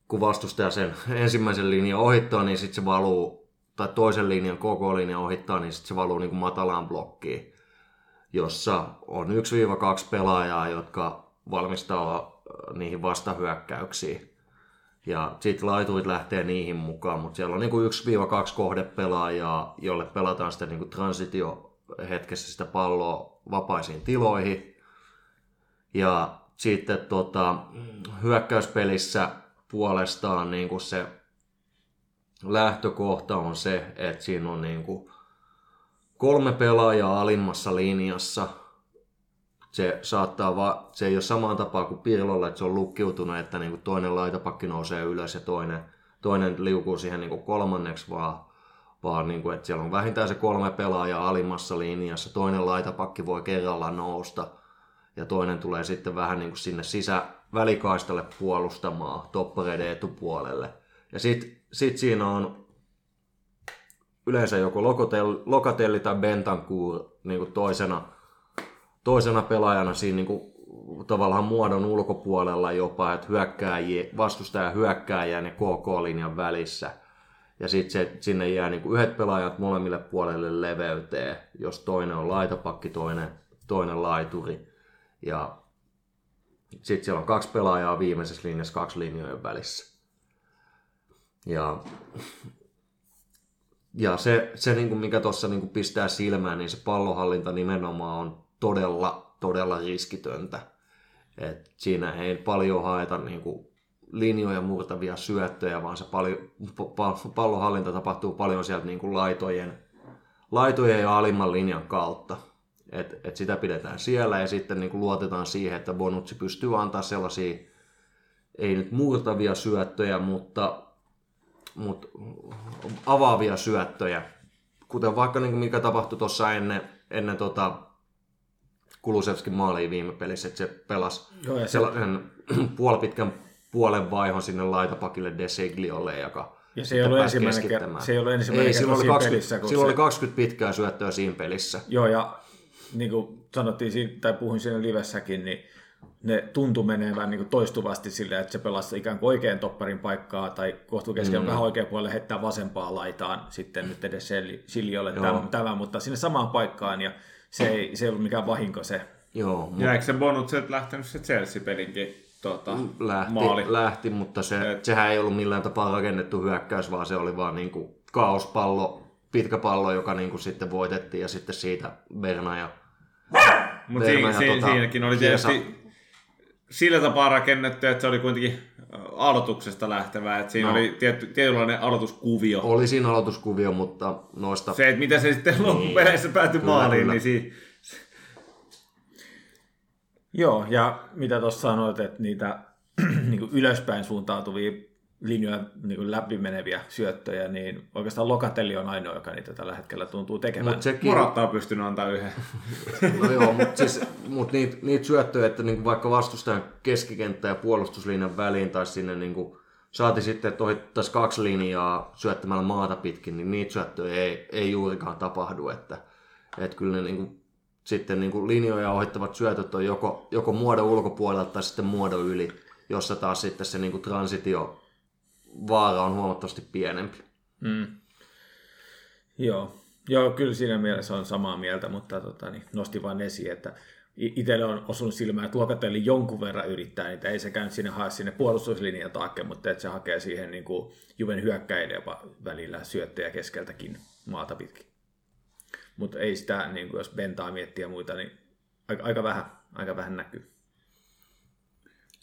kun vastustaja sen ensimmäisen linjan ohittaa, niin sitten se valuu, tai toisen linjan koko linjan ohittaa, niin sitten se valuu niin kuin matalaan blokkiin, jossa on 1-2 pelaajaa, jotka valmistaa äh, niihin vastahyökkäyksiin. Ja sitten laiturit lähtee niihin mukaan, mutta siellä on niinku 1-2 kohdepelaajaa, jolle pelataan sitä niinku transitio hetkessä sitä palloa vapaisiin tiloihin. Ja sitten tota, hyökkäyspelissä puolestaan niinku se lähtökohta on se, että siinä on niinku kolme pelaajaa alimmassa linjassa, se saattaa va- se ei ole samaan tapaan kuin Pirlolla, että se on lukkiutunut, että niin kuin toinen laitapakki nousee ylös ja toinen, toinen liukuu siihen niin kuin kolmanneksi, vaan, vaan niin kuin, että siellä on vähintään se kolme pelaajaa alimmassa linjassa, toinen laitapakki voi kerralla nousta ja toinen tulee sitten vähän niin kuin sinne sisävälikaistalle puolustamaan toppareiden etupuolelle. Ja sitten sit siinä on yleensä joko Lokatelli tai Bentancur niin kuin toisena, toisena pelaajana siinä niin kuin, tavallaan muodon ulkopuolella jopa, että hyökkääjiä, vastustaja hyökkääjää ne KK-linjan välissä. Ja sitten sinne jää niin kuin yhdet pelaajat molemmille puolelle leveyteen, jos toinen on laitapakki, toinen, toinen laituri. Ja sitten siellä on kaksi pelaajaa viimeisessä linjassa, kaksi linjojen välissä. Ja ja se, se niin kuin mikä tuossa niin pistää silmään, niin se pallohallinta nimenomaan on todella, todella riskitöntä. Et siinä ei paljon haeta niin kuin linjoja murtavia syöttöjä, vaan se paljon, pa- pallohallinta tapahtuu paljon sieltä niin kuin laitojen, laitojen ja alimman linjan kautta. Et, et sitä pidetään siellä ja sitten niin kuin luotetaan siihen, että Bonucci pystyy antaa sellaisia, ei nyt murtavia syöttöjä, mutta mutta avaavia syöttöjä, kuten vaikka niin kuin mikä tapahtui tuossa ennen, ennen tota Kulusevskin maaliin viime pelissä, että se pelasi Joo, ja se- sellaisen puolipitkän puolen vaihon sinne laitapakille Desigliolle, joka Ja se ei ollut ensimmäinen keskittämään. ker- se ei ollut ensimmäinen ei, kerta silloin oli, siinä 20, pelissä, kun silloin se- oli 20 pitkää syöttöä siinä pelissä. Joo, ja niin kuin sanottiin siinä, tai puhuin siinä livessäkin, niin ne tuntui menevän niin toistuvasti silleen, että se pelasi ikään kuin oikean topparin paikkaa, tai kohtukeskellä mm. vähän oikean puolelle heittää vasempaan laitaan, sitten nyt edes Siljolle tämä, mutta sinne samaan paikkaan, ja se ei, se ei ollut mikään vahinko se. Joo, Ja eikö se bonukset lähtenyt se Chelsea-pelinkin tota, lähti, maali? lähti mutta se, Et- sehän ei ollut millään tapaa rakennettu hyökkäys, vaan se oli vaan niin kuin kaospallo, pitkä pallo, joka niin kuin sitten voitettiin ja sitten siitä Berna ja Mutta siinä, tota, siinäkin oli tietysti sillä tapaa rakennettu, että se oli kuitenkin äh, aloituksesta lähtevää. Että siinä No. oli tietty, tietynlainen aloituskuvio. oli siinä aloituskuvio, mutta noista Se, että miten se sitten loppupeleissä päätyi Kyllä, maaliin, kyllä. niin siinä, Joo, ja mitä tuossa sanoit, että niitä niin ylöspäin suuntautuvia linjoja niin kuin läpi meneviä syöttöjä, niin oikeastaan Lokatelli on ainoa, joka niitä tällä hetkellä tuntuu tekemään. Mutta sekin, on pystynyt antaa yhden. no joo, mutta siis, mut niitä niit syöttöjä, että niinku vaikka vastustajan keskikenttä ja puolustuslinjan väliin tai sinne niinku, saati sitten, että ohittaisi kaksi linjaa syöttämällä maata pitkin, niin niitä syöttöjä ei, ei juurikaan tapahdu, että et kyllä ne niinku, sitten niinku linjoja ohittavat syötöt on joko, joko muodon ulkopuolelta tai sitten muodon yli, jossa taas sitten se niinku transitio vaara on huomattavasti pienempi. Mm. Joo. Joo, kyllä siinä mielessä on samaa mieltä, mutta tota, niin nostin vain esiin, että itselle on osunut silmään, että Lokatelli jonkun verran yrittää niitä, ei sekään sinne hae sinne puolustuslinjan taakke, mutta että se hakee siihen niin kuin Juven hyökkäille jopa välillä syöttejä keskeltäkin maata pitkin. Mutta ei sitä, niin kuin jos Bentaa miettii ja muita, niin aika, aika vähän, aika vähän näkyy.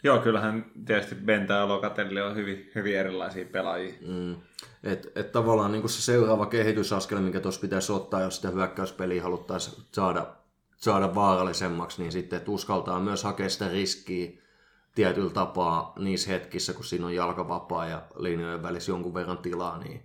Joo, kyllähän tietysti Benta ja Lokatelli on hyvin, hyvin erilaisia pelaajia. Mm. Et, et tavallaan niin se seuraava kehitysaskel, mikä tuossa pitäisi ottaa, jos sitä hyökkäyspeliä haluttaisiin saada, saada vaarallisemmaksi, niin sitten, että uskaltaa myös hakea sitä riskiä tietyllä tapaa niissä hetkissä, kun siinä on jalkavapaa ja linjojen välissä jonkun verran tilaa, niin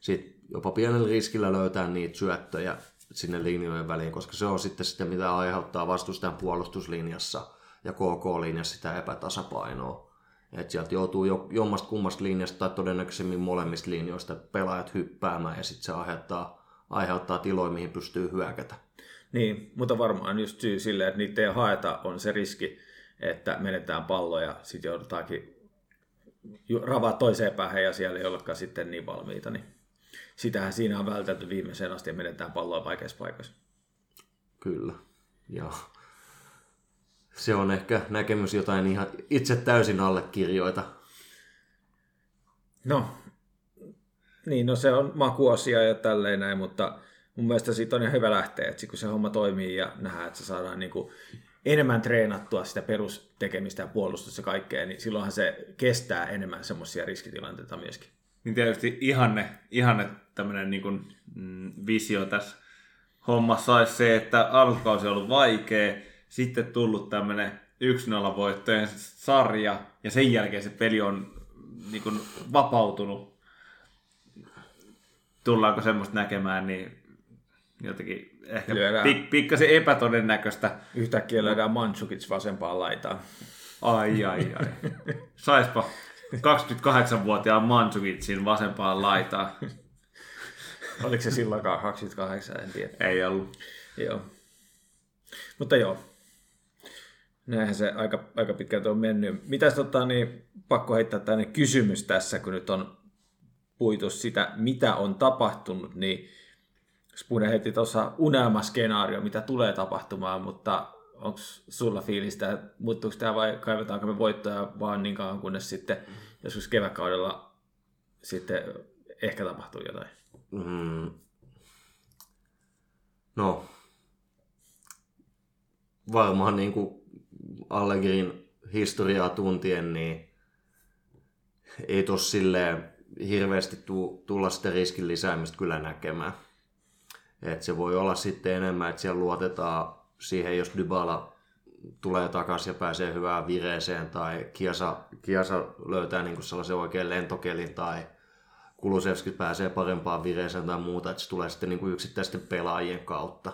sitten jopa pienellä riskillä löytää niitä syöttöjä sinne linjojen väliin, koska se on sitten sitä, mitä aiheuttaa vastustajan puolustuslinjassa ja KK-linjassa sitä epätasapainoa. Että sieltä joutuu jo, jommasta kummasta linjasta tai todennäköisemmin molemmista linjoista pelaajat hyppäämään ja sitten se aiheuttaa, aiheuttaa tiloja, mihin pystyy hyökätä. Niin, mutta varmaan just syy sille, että niitä ei haeta on se riski, että menetään pallo ja sitten joudutaankin ravaa toiseen päähän ja siellä ei olekaan sitten niin valmiita. Niin sitähän siinä on vältelty viimeiseen asti ja menetään palloa vaikeassa paikassa. Kyllä. Ja se on ehkä näkemys jotain ihan itse täysin allekirjoita. No, niin, no se on makuasia ja tälleen näin, mutta mun mielestä siitä on ihan hyvä lähteä, että kun se homma toimii ja nähdään, että se saadaan niin kuin enemmän treenattua sitä perustekemistä ja puolustusta ja kaikkea, niin silloinhan se kestää enemmän semmoisia riskitilanteita myöskin. Niin tietysti ihanne, ihanne tämmöinen niin kuin, mm, visio tässä hommassa olisi se, että alkukausi on ollut vaikea, sitten tullut tämmöinen 1-0 voittojen sarja, ja sen jälkeen se peli on niin kuin, vapautunut. Tullaanko semmoista näkemään, niin jotenkin ehkä Lyödään. pik, pikkasen epätodennäköistä. Yhtäkkiä löydään Mandzukic vasempaan laitaan. Ai, ai, ai. Saispa 28-vuotiaan Mantsukitsin vasempaan laitaan. Oliko se silloinkaan 28, en tiedä. Ei ollut. Joo. Mutta joo. Näinhän se aika, aika pitkälti on mennyt. Mitäs tota, niin, pakko heittää tänne kysymys tässä, kun nyt on puitu sitä, mitä on tapahtunut, niin Spune heitti tuossa unelmaskenaario, mitä tulee tapahtumaan, mutta onko sulla fiilistä, että muuttuuko tämä vai kaivetaanko me voittoja vaan niin kauan, kunnes sitten joskus kevätkaudella sitten ehkä tapahtuu jotain? Mm. No, varmaan niin kuin Allegrin historiaa tuntien, niin ei tos silleen hirveästi tu- tulla sitä riskin lisäämistä kyllä näkemään. Et se voi olla sitten enemmän, että siellä luotetaan siihen, jos Dybala tulee takaisin ja pääsee hyvään vireeseen, tai Kiasa, Kiasa löytää niin sellaisen oikean lentokelin, tai Kulusevski pääsee parempaan vireeseen tai muuta, että se tulee sitten niin yksittäisten pelaajien kautta.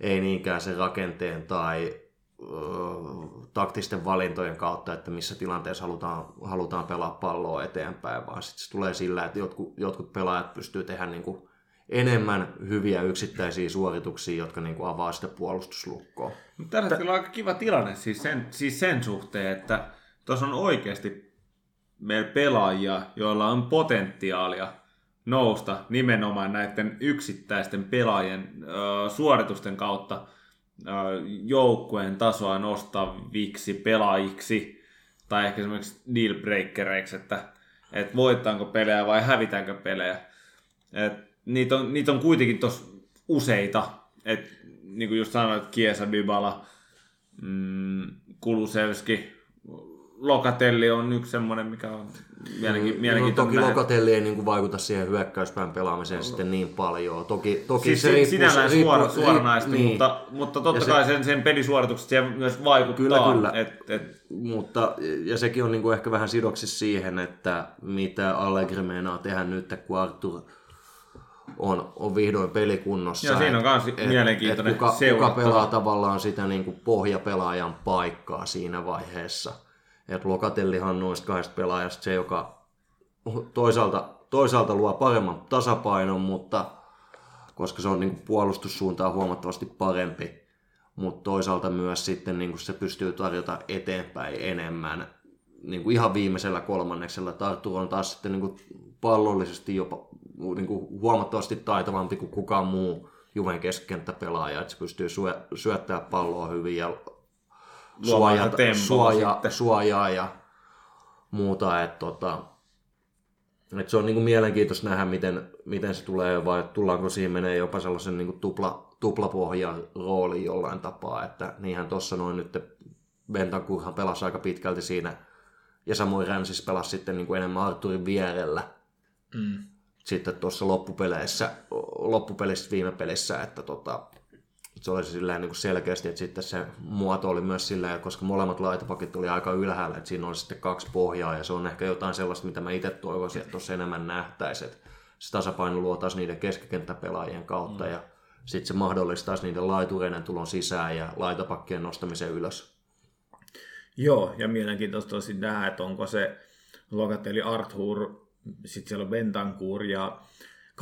Ei niinkään sen rakenteen tai taktisten valintojen kautta, että missä tilanteessa halutaan, halutaan pelaa palloa eteenpäin, vaan sitten se tulee sillä, että jotkut, jotkut pelaajat pystyy tehdä niin kuin enemmän hyviä yksittäisiä suorituksia, jotka niin kuin avaa sitä puolustuslukkoa. Tällä hetkellä on aika kiva tilanne siis sen, siis sen suhteen, että tuossa on oikeasti meillä pelaajia, joilla on potentiaalia nousta nimenomaan näiden yksittäisten pelaajien ö, suoritusten kautta joukkueen tasoa nostaviksi pelaajiksi tai ehkä esimerkiksi deal breakereiksi, että, että voittaanko pelejä vai hävitäänkö pelejä. Et niitä, on, niitä on kuitenkin tos useita, että niin kuin just sanoit, Kiesa, Dybala, mm, Kulusevski, Lokatelli on yksi semmoinen, mikä on mielenki- No, mielenkiintoinen. toki nähdä. Lokatelli ei niin kuin vaikuta siihen hyökkäyspään pelaamiseen sitten niin paljon. Toki, toki Siis se riippuu- sinällään riippuu- suora, suoranaisesti, niin. mutta, mutta totta Ja se- kai sen, sen pelisuoritukset siihen myös vaikuttaa. Kyllä, kyllä. Et, et, Mutta, ja sekin on niin kuin ehkä vähän sidoksissa siihen, että mitä Allegri meinaa tehdä nyt, kun Artur on, on vihdoin pelikunnossa. Joo, siinä on Et- kans et- mielenkiintoinen et kuka, kuka pelaa tavallaan sitä niin kuin pohjapelaajan paikkaa siinä vaiheessa. Et Lokatellihan noista kahdesta pelaajasta se, joka toisaalta, toisaalta luo paremman tasapainon, mutta koska se on niin puolustussuuntaan huomattavasti parempi, mutta toisaalta myös sitten niin kuin se pystyy tarjota eteenpäin enemmän. Niin kuin ihan viimeisellä kolmanneksella Tartu on taas sitten niin kuin pallollisesti jopa niin kuin huomattavasti taitavampi kuin kukaan muu Juven keskikenttäpelaaja, että se pystyy syö, syöttää palloa hyvin ja suojata, tempoa suojaa, ja muuta, että tota, et se on niinku mielenkiintoista nähdä, miten, miten se tulee, vai tullaanko siihen menee jopa sellaisen niinku tupla, tuplapohjan rooliin jollain tapaa, että niinhän tuossa noin nyt Bentancurhan pelasi aika pitkälti siinä, ja samoin Ränsis pelasi sitten niinku enemmän Arturin vierellä, Mm. sitten tuossa loppupeleissä, loppupelissä viime pelissä, että tota, se oli sillä niin kuin selkeästi, että sitten se muoto oli myös sillä, koska molemmat laitapakit oli aika ylhäällä, että siinä oli sitten kaksi pohjaa, ja se on ehkä jotain sellaista, mitä mä itse toivoisin, että tuossa enemmän nähtäisiin, että se tasapaino luotaisiin niiden keskikenttäpelaajien kautta, mm. ja sitten se mahdollistaisi niiden laitureiden tulon sisään ja laitapakkien nostamisen ylös. Joo, ja mielenkiintoista tosi nähdä, että onko se Locatelli Arthur, sitten siellä on Bentancur ja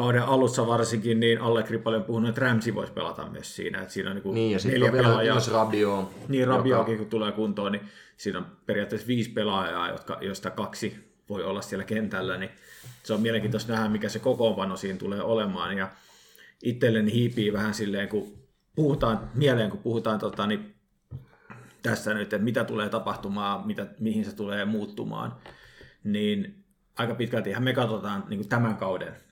kauden alussa varsinkin, niin Allegri paljon puhunut, että Ramsey voisi pelata myös siinä. Että siinä on niin, Niin, ja sitten on vielä pelaajaa. myös Rabio. Niin, Rabioakin kun tulee kuntoon, niin siinä on periaatteessa viisi pelaajaa, jotka, joista kaksi voi olla siellä kentällä, niin se on mielenkiintoista nähdä, mikä se kokoonpano siinä tulee olemaan. Ja itselleni hiipii vähän silleen, kun puhutaan mieleen, kun puhutaan tota, niin tässä nyt, että mitä tulee tapahtumaan, mitä, mihin se tulee muuttumaan, niin aika pitkälti me katsotaan niin tämän kauden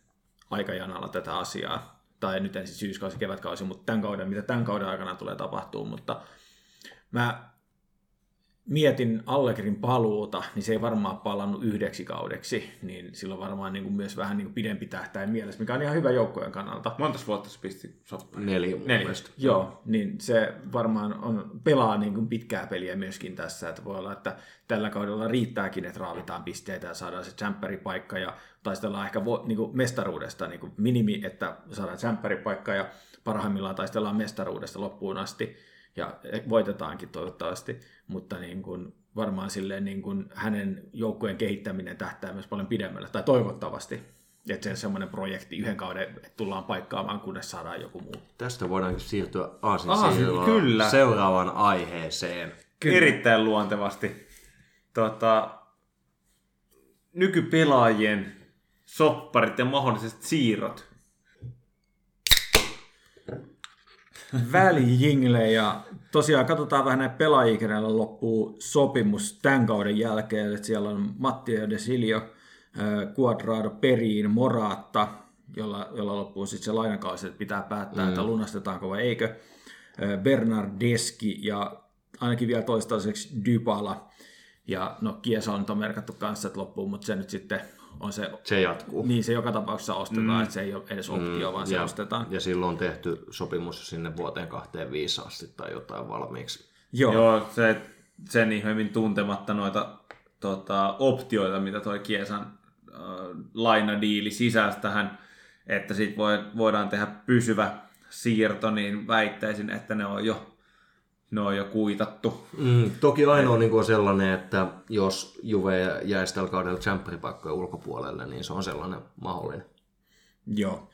aikajanalla tätä asiaa, tai nyt ensin syyskausi, kevätkausi, mutta tämän kauden, mitä tämän kauden aikana tulee tapahtuu, mutta mä mietin Allegrin paluuta, niin se ei varmaan palannut yhdeksi kaudeksi, niin silloin varmaan niin kuin myös vähän niin kuin pidempi tähtäin mielessä, mikä on ihan hyvä joukkojen kannalta. Montas vuotta se pisti soppaan? Neljä mun Neljä. mielestä. Joo, niin se varmaan on, pelaa niin kuin pitkää peliä myöskin tässä, että voi olla, että tällä kaudella riittääkin, että raavitaan pisteitä ja saadaan se paikka ja taistellaan ehkä vo, niin kuin mestaruudesta niin kuin minimi, että saadaan paikka ja parhaimmillaan taistellaan mestaruudesta loppuun asti ja voitetaankin toivottavasti, mutta niin kuin varmaan silleen niin kuin hänen joukkojen kehittäminen tähtää myös paljon pidemmälle, tai toivottavasti, että se on semmoinen projekti yhden kauden, että tullaan paikkaamaan, kunnes saadaan joku muu. Tästä voidaankin siirtyä aasin Aasin, kyllä. seuraavaan aiheeseen. Kyllä. Erittäin luontevasti. Tota, nykypelaajien sopparit ja mahdolliset siirrot. välijingle ja tosiaan katsotaan vähän näitä pelaajia, kenellä loppuu sopimus tämän kauden jälkeen, että siellä on Matteo De Silio, Quadrado Periin, Moraatta, jolla, jolla loppuu sitten se lainakausi, että pitää päättää, mm. että lunastetaanko vai eikö. Bernardeski ja ainakin vielä toistaiseksi Dybala. Ja no Kiesa on nyt on merkattu kanssa, että loppuu, mutta se nyt sitten on se, Se jatkuu. niin se joka tapauksessa ostetaan, mm. että se ei ole edes optio, mm. vaan se ja, ostetaan. ja silloin on tehty sopimus sinne vuoteen 25 asti tai jotain valmiiksi. Joo. Joo, se, sen ihmeemmin tuntematta noita tota, optioita, mitä toi Kiesan äh, lainadiili sisälsi tähän, että sit voi, voidaan tehdä pysyvä siirto, niin väittäisin, että ne on jo, ne on jo kuitattu. Mm, toki ainoa niin kuin on sellainen, että jos Juve jäisi tällä kaudella tsemppäripaikkojen ulkopuolelle, niin se on sellainen mahdollinen. Joo.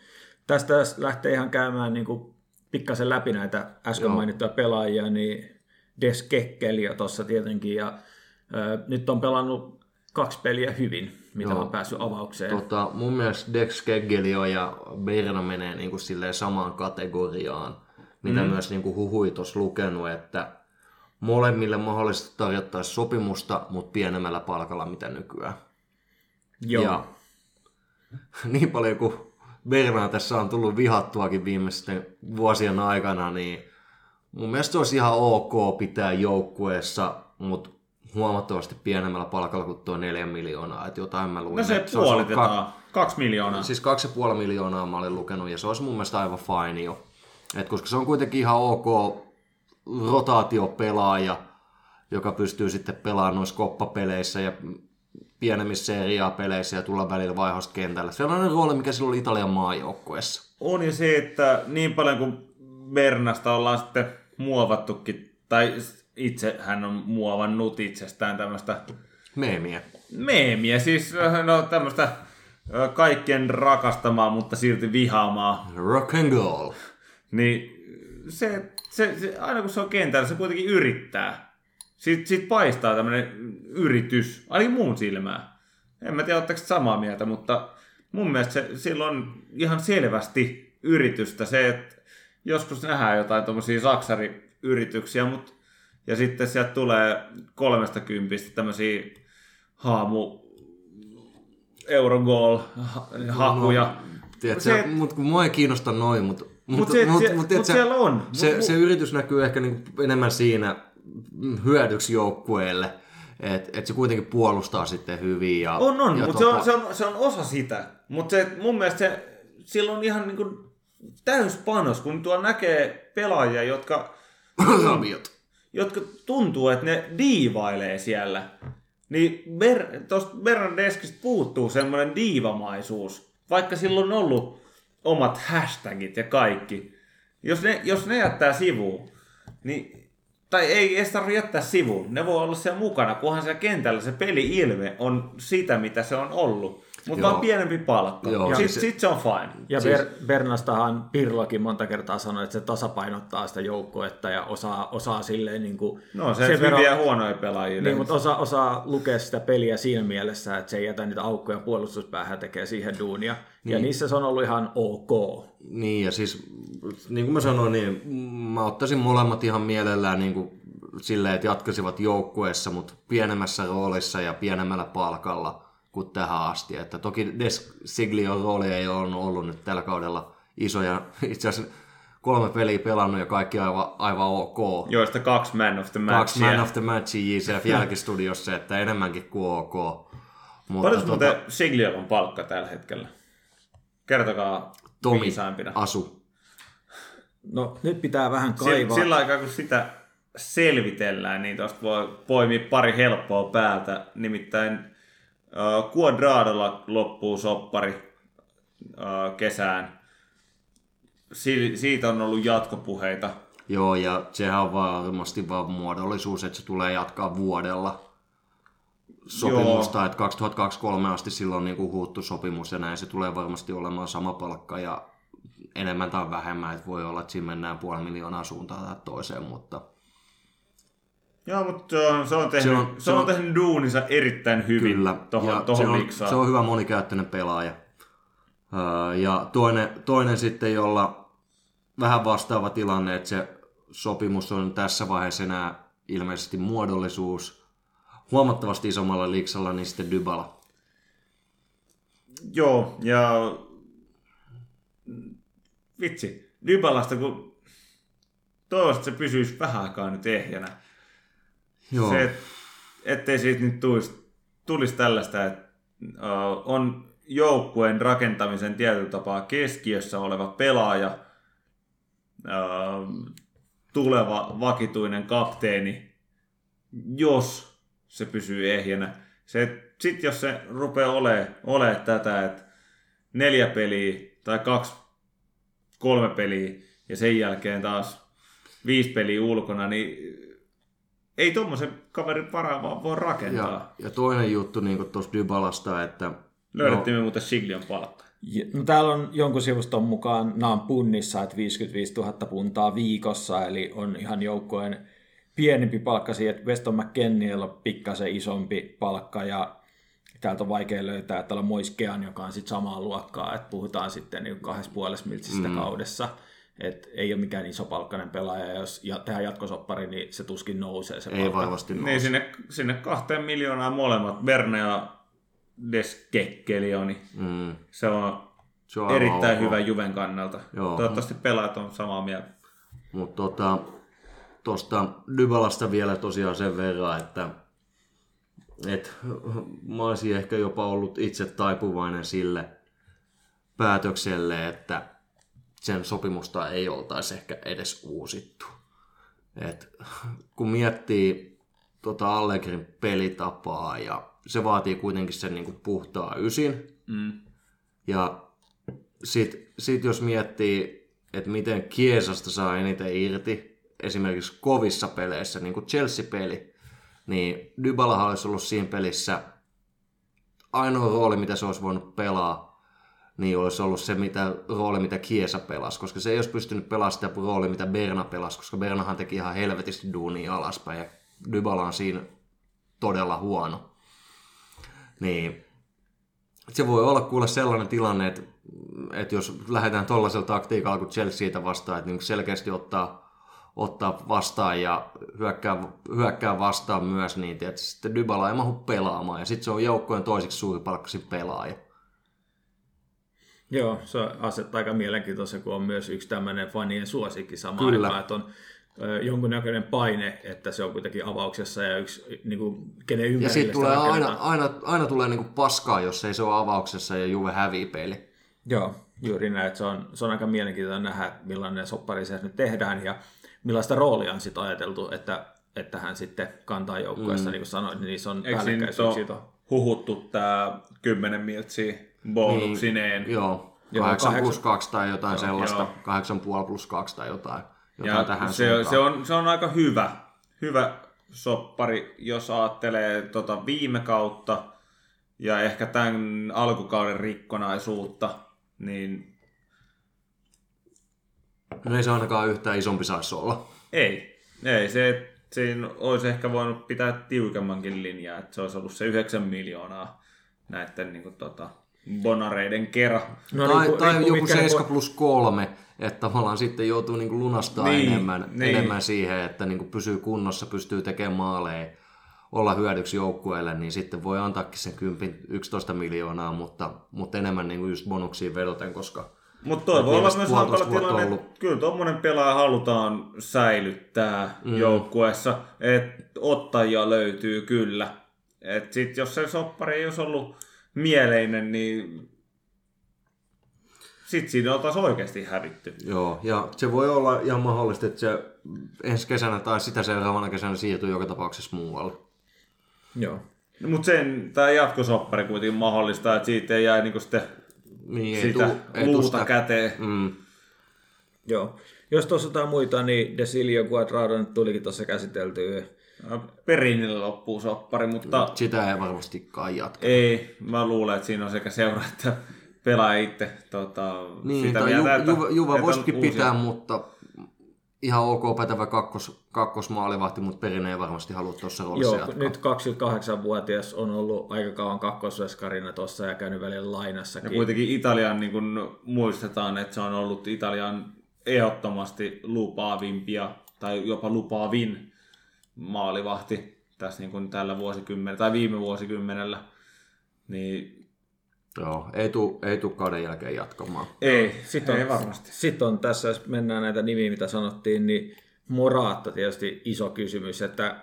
Tästä lähtee ihan käymään niin kuin pikkasen läpi näitä äsken Joo. mainittuja pelaajia, niin Des Kekkeli jo tuossa tietenkin, ja ö, nyt on pelannut kaksi peliä hyvin, mitä Joo. on päässyt avaukseen. Tota, mun mielestä Dex Keggelio ja Berna menee niin kuin silleen samaan kategoriaan, mitä mm. myös niin kuin huhui tuossa lukenut, että molemmille mahdollisesti tarjottaisiin sopimusta, mutta pienemmällä palkalla mitä nykyään. Joo. Ja niin paljon kuin Bernaa tässä on tullut vihattuakin viimeisten vuosien aikana, niin mun mielestä se olisi ihan ok pitää joukkueessa, mutta huomattavasti pienemmällä palkalla kuin tuo neljä miljoonaa. Että jotain mä luin. No se että olisi ollut puolitetaan. Kaksi miljoonaa. Siis kaksi ja puoli miljoonaa mä olin lukenut ja se olisi mun mielestä aivan fine jo. Et koska se on kuitenkin ihan ok rotaatiopelaaja, joka pystyy sitten pelaamaan noissa koppapeleissä ja pienemmissä seriaa-peleissä ja tulla välillä vaihosta kentällä. Sellainen rooli, mikä sillä oli Italian maajoukkueessa. On ja se, että niin paljon kuin Bernasta ollaan sitten muovattukin, tai itse hän on muovannut itsestään tämmöistä Meemiä. meemiä, siis no tämmöistä kaikkien rakastamaa, mutta silti vihaamaa, Rock and roll. Niin se, se, se, aina kun se on kentällä, se kuitenkin yrittää. Siitä, siitä paistaa tämmöinen yritys, ainakin muun silmää. En mä tiedä, oletteko samaa mieltä, mutta mun mielestä se, sillä on ihan selvästi yritystä se, että joskus nähdään jotain tuommoisia saksariyrityksiä, mutta ja sitten sieltä tulee kolmesta kympistä tämmöisiä haamu Eurogol ha- hakuja. No, Tiedätkö, Se- se, mut kun mua ei kiinnosta noin, mutta mut, Mut se- se- tiedätkö, mut siellä on. Se, Mut- se yritys näkyy ehkä niinku enemmän siinä hyödyksi joukkueelle, että et se kuitenkin puolustaa sitten hyvin. Ja, On, on, mutta se, on, se, on, se on osa sitä. Mutta se, mun mielestä se, sillä on ihan niin kuin täyspanos, kun tuo näkee pelaajia, jotka, Rabiot. jotka tuntuu, että ne diivailee siellä. Niin Ber, tuosta Bernardeskista puuttuu semmoinen diivamaisuus, vaikka sillä on ollut omat hashtagit ja kaikki. Jos ne, jos ne jättää sivuun, niin tai ei edes tarvitse jättää sivuun. Ne voi olla siellä mukana, kunhan siellä kentällä se peli-ilme on sitä, mitä se on ollut. Mutta vaan pienempi palkka. Joo, Sitten siis- sit se on fine. Ja Siis- Ber- Bernastahan Pirlokin monta kertaa sanoi, että se tasapainottaa sitä joukkuetta ja osaa, osaa silleen niin kuin No se sen verran- ja huonoja pelaajia. Niin, mutta osaa, osaa lukea sitä peliä siinä mielessä, että se ei jätä niitä aukkoja puolustuspäähän tekee siihen duunia. Niin. Ja niissä se on ollut ihan ok. Niin ja siis, niin kuin mä sanoin, niin mä ottaisin molemmat ihan mielellään niin kuin silleen, että jatkaisivat joukkueessa, mutta pienemmässä roolissa ja pienemmällä palkalla kuin tähän asti. Että toki Des Siglion rooli ei ole ollut nyt tällä kaudella isoja. Itse asiassa kolme peliä pelannut ja kaikki aivan, aivan ok. Joista kaksi man of the Kaksi matchia. man of the matchia JCF jälkistudiossa, että enemmänkin kuin ok. Mutta Paljon muuten Sigliolla on palkka tällä hetkellä? Kertokaa Tomi viisaimpina. Asu. No nyt pitää vähän kaivaa. Sillä aikaa, kun sitä selvitellään, niin tuosta voi poimia pari helppoa päältä. Nimittäin Quadradolla loppuu soppari uh, kesään. Si- siitä on ollut jatkopuheita. Joo, ja sehän on varmasti vaan muodollisuus, että se tulee jatkaa vuodella sopimusta, Joo. että 2023 asti silloin on niin kuin huuttu sopimus ja näin se tulee varmasti olemaan sama palkka ja enemmän tai vähemmän, että voi olla, että siinä mennään puoli miljoonaa suuntaan tai toiseen, mutta Joo, mutta se on, se on, tehnyt, Se on- se on on- tehnyt duuninsa erittäin hyvin kyllä. tohon, ja tohon se, on, liksaan. se on hyvä monikäyttöinen pelaaja. Öö, Ja toinen, toinen sitten, jolla vähän vastaava tilanne, että se sopimus on tässä vaiheessa enää ilmeisesti muodollisuus. Huomattavasti isommalla liiksalla, niin sitten Dybala. Joo, ja vitsi, Dybalasta, kun toivottavasti se pysyisi vähän aikaa nyt ehjänä. Joo, Se, et, ettei siitä nyt tulisi, tulisi tällaista, että uh, on joukkueen rakentamisen tietyllä tapaa keskiössä oleva pelaaja, uh, tuleva vakituinen kapteeni, jos se pysyy ehjänä. Se, sit jos se rupeaa olemaan ole tätä, että neljä peliä tai kaksi, kolme peliä ja sen jälkeen taas viisi peliä ulkona, niin ei tuommoisen kaverin varaa vaan voi rakentaa. ja, ja toinen juttu niin tuosta Dybalasta, että Löydettiin me muuten Siglion palkka. Ja- No täällä on jonkun sivuston mukaan, nämä on punnissa, että 55 000 puntaa viikossa, eli on ihan joukkojen pienempi palkka siihen, että Weston McKenniellä on pikkasen isompi palkka ja täältä on vaikea löytää, että täällä on Moiskean, joka on sitten samaa luokkaa, että puhutaan sitten niin kahdessa puolessa miltsistä mm. kaudessa. Et ei ole mikään iso palkkainen pelaaja, ja jos ja tehdään jatkosoppari, niin se tuskin nousee se ei palkka. varmasti Niin nouse. sinne, sinne kahteen miljoonaan molemmat, Verne ja Deskekkelioni. Mm, Se on se on erittäin hyvä Juven kannalta. Joo. Toivottavasti pelaajat on samaa mieltä. Mutta tota, tuosta Dybalasta vielä tosiaan sen verran, että et, mä olisin ehkä jopa ollut itse taipuvainen sille päätökselle, että sen sopimusta ei oltaisi ehkä edes uusittu. Et, kun miettii tota Allegrin pelitapaa ja se vaatii kuitenkin sen niinku puhtaa ysin, Mm. ja sit, sit jos miettii, että miten Kiesasta saa eniten irti, esimerkiksi kovissa peleissä, niin kuin Chelsea-peli, niin Dybala olisi ollut siinä pelissä ainoa rooli, mitä se olisi voinut pelaa, niin olisi ollut se mitä, rooli, mitä Kiesa pelasi, koska se ei olisi pystynyt pelaamaan sitä roolia, mitä Berna pelasi, koska Bernahan teki ihan helvetisti duunia alaspäin, ja Dybala on siinä todella huono. Niin se voi olla kuule sellainen tilanne, että, että jos lähdetään tuollaisella taktiikalla kuin Chelseaitä vastaan, että niin selkeästi ottaa, ottaa vastaan ja hyökkää, hyökkää vastaan myös, niin että sitten Dybala ei mahdu pelaamaan. Ja sitten se on joukkojen toiseksi suuripalkkaisin pelaaja. Joo, se asettaa aika mielenkiintoista, kun on myös yksi tämmöinen fanien suosikki samaan Kyllä. aikaan, että on ö, jonkunnäköinen paine, että se on kuitenkin avauksessa ja yksi, niin kuin, kenen Ja ympärille siitä sitä tulee aina, aina, aina tulee niinku paskaa, jos ei se ole avauksessa ja Juve hävii peli. Joo, juuri näin, että se on, se on aika mielenkiintoista nähdä, millainen soppari se nyt tehdään ja millaista roolia on sitten ajateltu, että, että hän sitten kantaa joukkueesta, mm. niin kuin sanoin, niin niissä on Eikö siinä nyt päällekkäisyyksiä. huhuttu tämä 10 miltsiä bonuksineen? Niin, Joo, Joo, 8 kahdeksan- plus 2 tai jotain Joo, sellaista, joo. 8,5 plus 2 tai jotain, jotain Ja tähän se, suuntaan. se, on, se on aika hyvä, hyvä soppari, jos ajattelee tota viime kautta ja ehkä tämän alkukauden rikkonaisuutta, niin No ei se ainakaan yhtään isompi saisi olla. ei. Ei, se, siinä olisi ehkä voinut pitää tiukemmankin linjaa, että se olisi ollut se 9 miljoonaa näiden niin kuin, tota, bonareiden kerran. No, tai riippu- tai riippuu joku mikä 7 plus 3, että tavallaan sitten joutuu niin lunastaa Niin, enemmän, niin. enemmän siihen, että niin pysyy kunnossa, pystyy tekemään maaleja, olla hyödyksi joukkueelle, niin sitten voi antaakin sen 10, 11 miljoonaa, mutta, mutta enemmän niin just bonuksiin vedoten, koska Mutta toi voi olla myös hankala tilanne, että kyllä tuommoinen pelaaja halutaan säilyttää mm. joukkueessa, että ottajia löytyy kyllä. Et sit jos se soppari ei olisi ollut mieleinen, niin sit siinä oltaisiin oikeasti hävitty. Joo, ja se voi olla ihan mahdollista, että se ensi kesänä tai sitä seuraavana kesänä siirtyy joka tapauksessa muualle. Joo. Mutta sen tämä jatkosoppari kuitenkin mahdollistaa, että siitä ei jää niinku sitten Niin, ei sitä tuu luuta sitä- käteen. Mm, Joo. Jos tuossa jotain muita, niin Desilio Quadrado nyt tulikin tuossa käsiteltyä. Perinille loppuu soppari, mutta sitä ei varmastikaan jatka. Ei, mä luulen, että siinä on sekä seura että pelaaja itse tota, Niin, sitä tai mieltä, Ju, että, Juva, Juva että voisikin uusia- pitää, mutta ihan ok pätevä kakkos, kakkosmaalivahti, mutta Perine ei varmasti halua tuossa roolissa Joo, jatkaa. nyt 28-vuotias on ollut aika kauan kakkosveskarina tuossa ja käynyt välillä Ja lainassakin. kuitenkin Italian niin kun muistetaan, että se on ollut Italian ehdottomasti lupaavimpia tai jopa lupaavin maalivahti tässä niin kuin tällä vuosikymmenellä tai viime vuosikymmenellä. Niin Joo, ei tuu, ei tuu kauden jälkeen jatkamaan. ei, Sitten ei on, varmasti. Sitten on tässä, jos mennään näitä nimiä, mitä sanottiin, niin Moraatta tietysti iso kysymys, että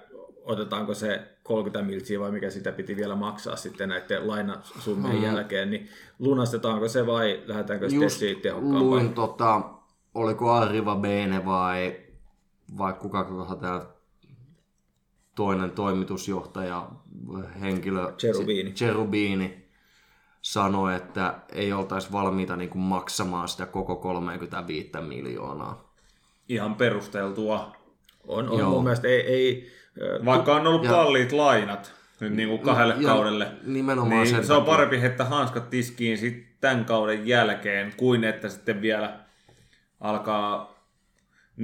otetaanko se 30 miltsiä vai mikä sitä piti vielä maksaa sitten näiden lainasummien mm. jälkeen, niin lunastetaanko se vai lähdetäänkö sitten Just siitä tehokkaampaan? luin, tota, oliko Arriva Bene vai, vai kuka kuka tämä toinen toimitusjohtaja, henkilö, Cherubini. Cherubini sanoi, että ei oltaisi valmiita niin kuin maksamaan sitä koko 35 miljoonaa. Ihan perusteltua. On, on Joo. mun mielestä ei, ei Vaikka on ollut Ja- kalliit lainat nyt niin kuin kahdelle Ja kaudelle. Nimenomaan Niin sen se on parempi heittää hanskat tiskiin sit tämän kauden jälkeen, kuin että sitten vielä alkaa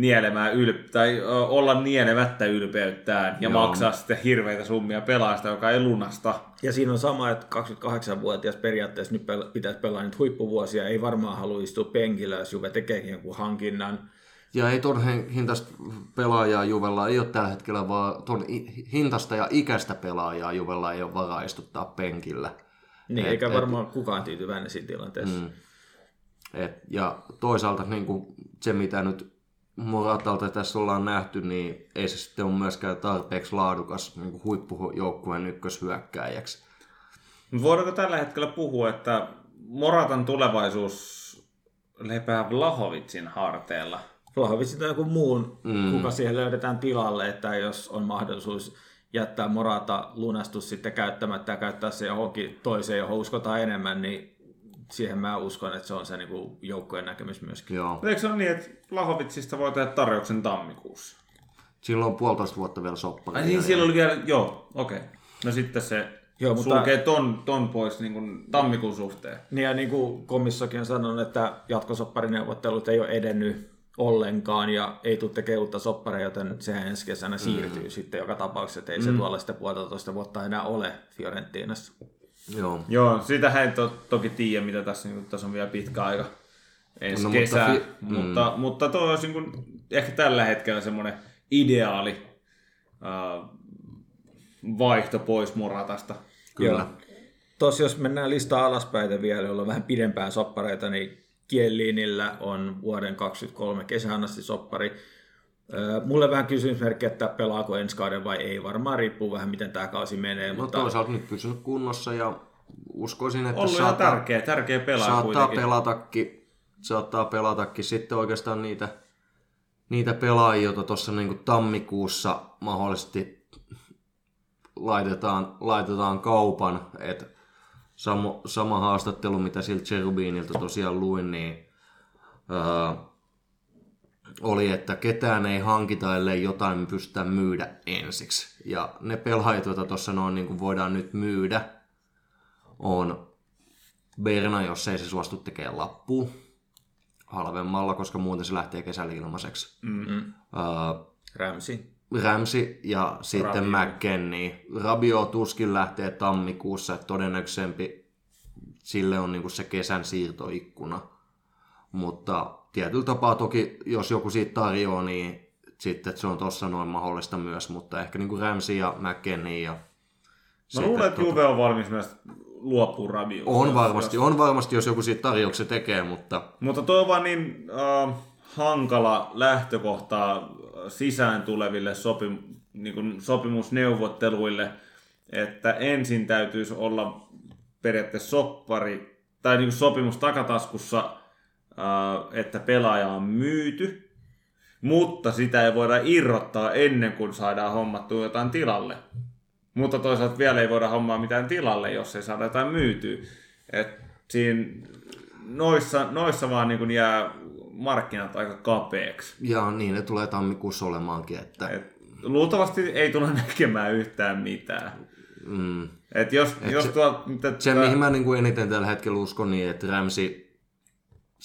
nielemään ylp- tai olla nielemättä ylpeyttään ja Joo. maksaa sitten hirveitä summia pelaajasta, joka ei lunasta. Ja siinä on sama, että 28-vuotias periaatteessa nyt pel- pitäisi pelaa nyt huippuvuosia, ei varmaan halua istua penkillä, jos Juve tekeekin jonkun hankinnan. Ja ei ton hin- hintasta pelaajaa Juvella ei ole tällä hetkellä, vaan ton i- hintasta ja ikäistä pelaajaa Juvella ei ole varaa istuttaa penkillä. Niin, Et- eikä et- varmaan kukaan tyytyväinen siinä tilanteessa. Mm. Et, ja toisaalta niin kuin se, mitä nyt Moratalta tässä ollaan nähty, niin ei se sitten ole myöskään tarpeeksi laadukas niin huippujoukkueen ykköshyökkääjäksi. Voidaanko tällä hetkellä puhua, että Moratan tulevaisuus lepää Vlahovitsin harteilla? Vlahovic tai joku muun, mm. kuka siihen löydetään tilalle, että jos on mahdollisuus jättää Morata lunastus sitten käyttämättä ja käyttää se johonkin toiseen, johon uskotaan enemmän, niin siihen mä uskon, että se on se niin joukkojen näkemys myöskin. Joo. Eikö se ole niin, että Vlahovitsista voi tehdä tarjouksen tammikuussa? Silloin on puolitoista vuotta vielä soppari. Ai niin, siellä oli vielä, joo, okei. Okay. No sitten se Joo, mutta- sulkee ton, ton pois niin kuin tammikuun suhteen. Niin ja niin kuin komissiokin on sanonut, että jatkosopparinneuvottelut ei ole edennyt ollenkaan ja ei tule tekemään uutta sopparia, joten sehän ensi kesänä siirtyy mm. sitten joka tapauksessa, että ei se tuolla sitä puolitoista vuotta enää ole Fiorentinassa. Joo. Joo, sitähän ei to, toki tiedä, mitä tässä, niin tässä on vielä pitkä aika ensi No, no, mutta fi- Mutta, mutta, mutta toi olisi niin kuin, ehkä tällä hetkellä semmoinen ideaali äh, vaihto pois Moratasta. Kyllä. Joo. Tuossa jos mennään listaa alaspäin vielä, jolla on vähän pidempään soppareita, niin Kielinillä on vuoden 2023 kesään asti soppari. Mulle vähän kysymysmerkki, että pelaako ensi kauden vai ei. Varmaan riippuu vähän, miten tämä kausi menee. No mutta toisaalta nyt pysynyt kunnossa ja uskoisin, että Ollut saattaa, tärkeä, tärkeä pelaaja saattaa kuitenkin. pelatakin, saattaa pelatakin sitten oikeastaan niitä, niitä pelaajia, joita tuossa niinku tammikuussa mahdollisesti laitetaan, laitetaan kaupan, että sama, sama haastattelu, mitä siltä Cherubinilta tosiaan luin, niin öö, oli, että ketään ei hankita, ellei jotain me pystytään myydä ensiksi. Ja ne pelaajat, joita tuossa noin niin kuin voidaan nyt myydä, on Berna, jos ei se suostu tekemään lappu halvemmalla, koska muuten se lähtee kesällä ilmaiseksi. Mm-hmm. Uh, Ramsey. Ramsey ja sitten. McKennie. Rabio tuskin lähtee tammikuussa, että todennäköisempi sille on niinku se kesän siirtoikkuna. Mutta tietyllä tapaa toki, jos joku siitä tarjoaa, niin sitten että se on tuossa noin mahdollista myös, mutta ehkä niinku Ramsey ja McKennie ja Mä luulen, että tota- Juve on valmis myös luopua Rabiosta. on varmasti, on varmasti, jos joku siitä tarjouksen tekee, mutta Mutta tuo on vaan niin äh, hankala lähtökohta äh, sisään tuleville sopim, niin kuin sopimusneuvotteluille, että ensin täytyisi olla periaatteessa soppari tai niin kuin sopimus takataskussa, että pelaaja on myyty, mutta sitä ei voida irrottaa ennen kuin saadaan hommattua jotain tilalle. Mutta toisaalta vielä ei voida hommaa mitään tilalle, jos ei saada jotain myytyä. Et siinä noissa, noissa vaan niin jää markkinat aika kapeaksi. ja niin ne tulee tammikuussa olemaankin, että Et luultavasti ei tule näkemään yhtään mitään. mm, Et jos, Et jos se- tuo, mitä, Se, mihin mä niin kuin eniten tällä hetkellä uskon, niin että Ramsey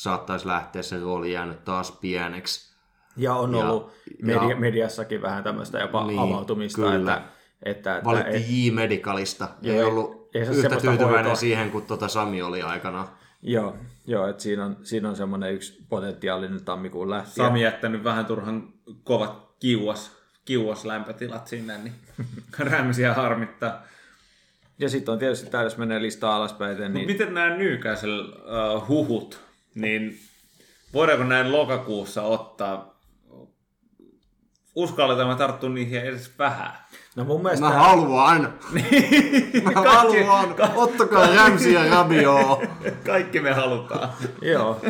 saattaisi lähteä, se rooli jäänyt taas pieneksi. Ja on Ja- ollut media, ja- mediassakin vähän tämmöistä jopa Niin, avautumista, kyllä. että, että, että Valittiin J-Medicalista. Joo, ei ollut ei se yhtä tyytyväinen hoitoa. siihen, kuin tota Sami oli aikana. Joo, joo että siinä on, siinä on semmoinen yksi potentiaalinen tammikuun lähtijä. Sami jättänyt vähän turhan kovat kiuas, kiuas lämpötilat sinne, niin rämsiä harmittaa. Ja sitten on tietysti tämä, jos menee listaa alaspäin, niin Niin. Miten nämä Newcastle uh, huhut, niin voidaanko näin lokakuussa ottaa, uskalletaanko tarttua niihin edes vähän? no mun mielestä... Mä haluan! Mä haluan! Ottakaa Ramsey ja Rabio! Kaikki me halutaan. Joo,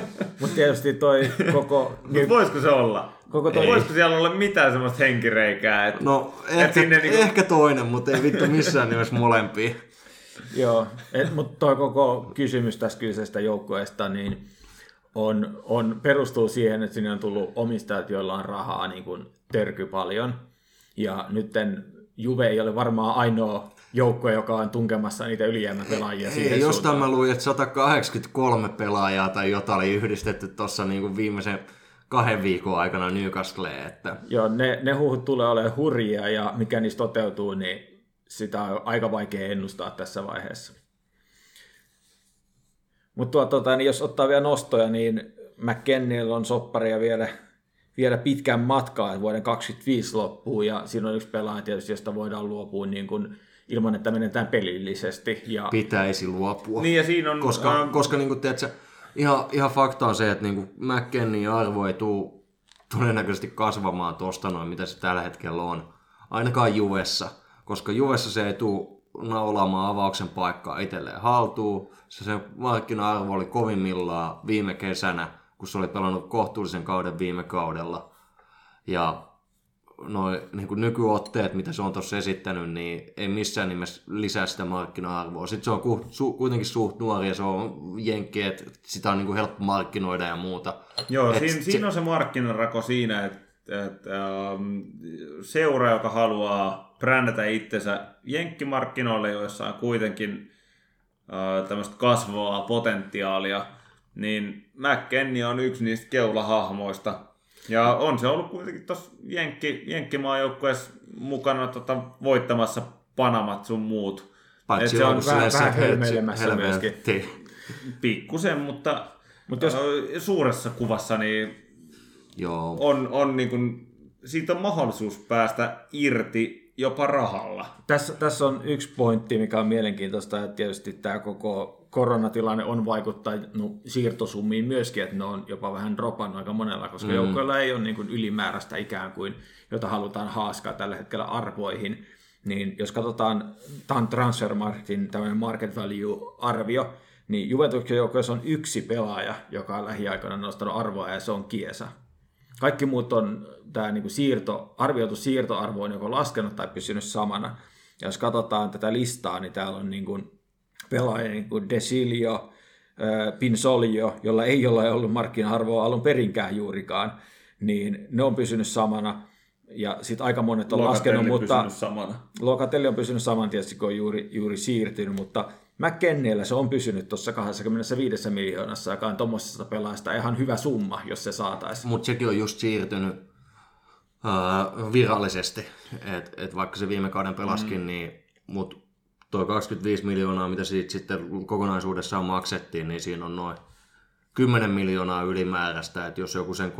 mutta tietysti toi koko... Mutta voisiko se olla? Koko toi- Voisiko siellä olla mitään semmoista henkireikää? Että, No, et ehkä, sinne niinku- ehkä toinen, mutta ei vittu missään nimessä molempia. Joo, mutta tuo koko kysymys tästä kyseisestä joukkueesta niin on, on, perustuu siihen, että sinne on tullut omistajat, joilla on rahaa niin kuin törky paljon. Ja nytten Juve ei ole varmaan ainoa joukkue, joka on tunkemassa niitä ylijäämäpelaajia siihen Ei, jostain suuntaan. mä luin, että 183 pelaajaa tai jotain oli yhdistetty tuossa niinku viimeisen kahden viikon aikana Newcastleen, että Joo, ne, ne huhut tulee olemaan hurjia ja mikä niistä toteutuu, niin sitä on aika vaikea ennustaa tässä vaiheessa. Mutta tota, niin jos ottaa vielä nostoja, niin McKenniellä on sopparia vielä, vielä pitkän matkaa että vuoden 25 loppuun ja siinä on yksi pelaaja tietysti, josta voidaan luopua niin kuin, ilman, että menetään pelillisesti. Ja, pitäisi luopua. niin ja siinä on... Koska, ähm, koska niin kuin, tiedätkö, ihan, ihan fakta on se, että niin McKennin arvo ei tule todennäköisesti kasvamaan tuosta noin, mitä se tällä hetkellä on. Ainakaan Juvessa, koska Juvessa se ei tule naulaamaan avauksen paikkaa itselleen haltuun. Se, se markkina-arvo oli kovimmillaan viime kesänä, kun se oli pelannut kohtuullisen kauden viime kaudella. Ja noin niin kuin nykyotteet, mitä se on tuossa esittänyt, niin ei missään nimessä lisää sitä markkina-arvoa. Sitten se on ku, su, kuitenkin suht nuori ja se on jenkki, että sitä on niin kuin helppo markkinoida ja muuta. Joo, Et siinä, se- siinä on se markkinarako siinä, että, että ähm, seura, joka haluaa brändätä itsensä jenkkimarkkinoille, joissa on kuitenkin äh, tämmöistä kasvavaa potentiaalia, niin McKennie on yksi niistä keulahahmoista. Ja on se ollut kuitenkin tuossa Jenkki, Jenkkimaajoukkueessa mukana tota, voittamassa Panamat sun muut. Et Paitsi se on vähän- että hölmöilemässä myöskin. pikkusen, mutta, Mut mutta jos- jos... suuressa kuvassa niin Joo. on, on niin kuin, siitä on mahdollisuus päästä irti jopa rahalla. Tässä, tässä on yksi pointti, mikä on mielenkiintoista, että tietysti tämä koko koronatilanne on vaikuttanut siirtosummiin myöskin, että ne on jopa vähän dropannut aika monella, koska mm. joukkoilla ei ole niin kuin ylimääräistä ikään kuin, jota halutaan haaskaa tällä hetkellä arvoihin. Niin jos katsotaan tämän Transfermarktin tämmöinen market value-arvio, niin Juventuksen joukkueessa on yksi pelaaja, joka on lähiaikoina nostanut arvoa, ja se on Kiesa. Kaikki muut on tämä niinku siirto, arvioitu siirtoarvo on joko laskenut tai pysynyt samana. Ja jos katsotaan tätä listaa, niin täällä on niinku pelaajia niin kuin Desilio, äh, Pinsolio, jolla ei ole ollut markkina-arvoa alun perinkään juurikaan, niin ne on pysynyt samana. Ja sitten aika monet on Locatelli laskenut, mutta pysynyt samana. Locatelli on pysynyt saman tietysti, kun on juuri, juuri siirtynyt, mutta McKenniellä se on pysynyt tuossa 25 miljoonassa, joka on tuommoisesta pelaajasta ihan hyvä summa, jos se saataisiin. Mutta sekin on just siirtynyt virallisesti, että et vaikka se viime kauden pelaskin, mm. niin mut tuo 25 miljoonaa, mitä siitä sitten kokonaisuudessaan maksettiin, niin siinä on noin 10 miljoonaa ylimääräistä, että jos joku sen 25-30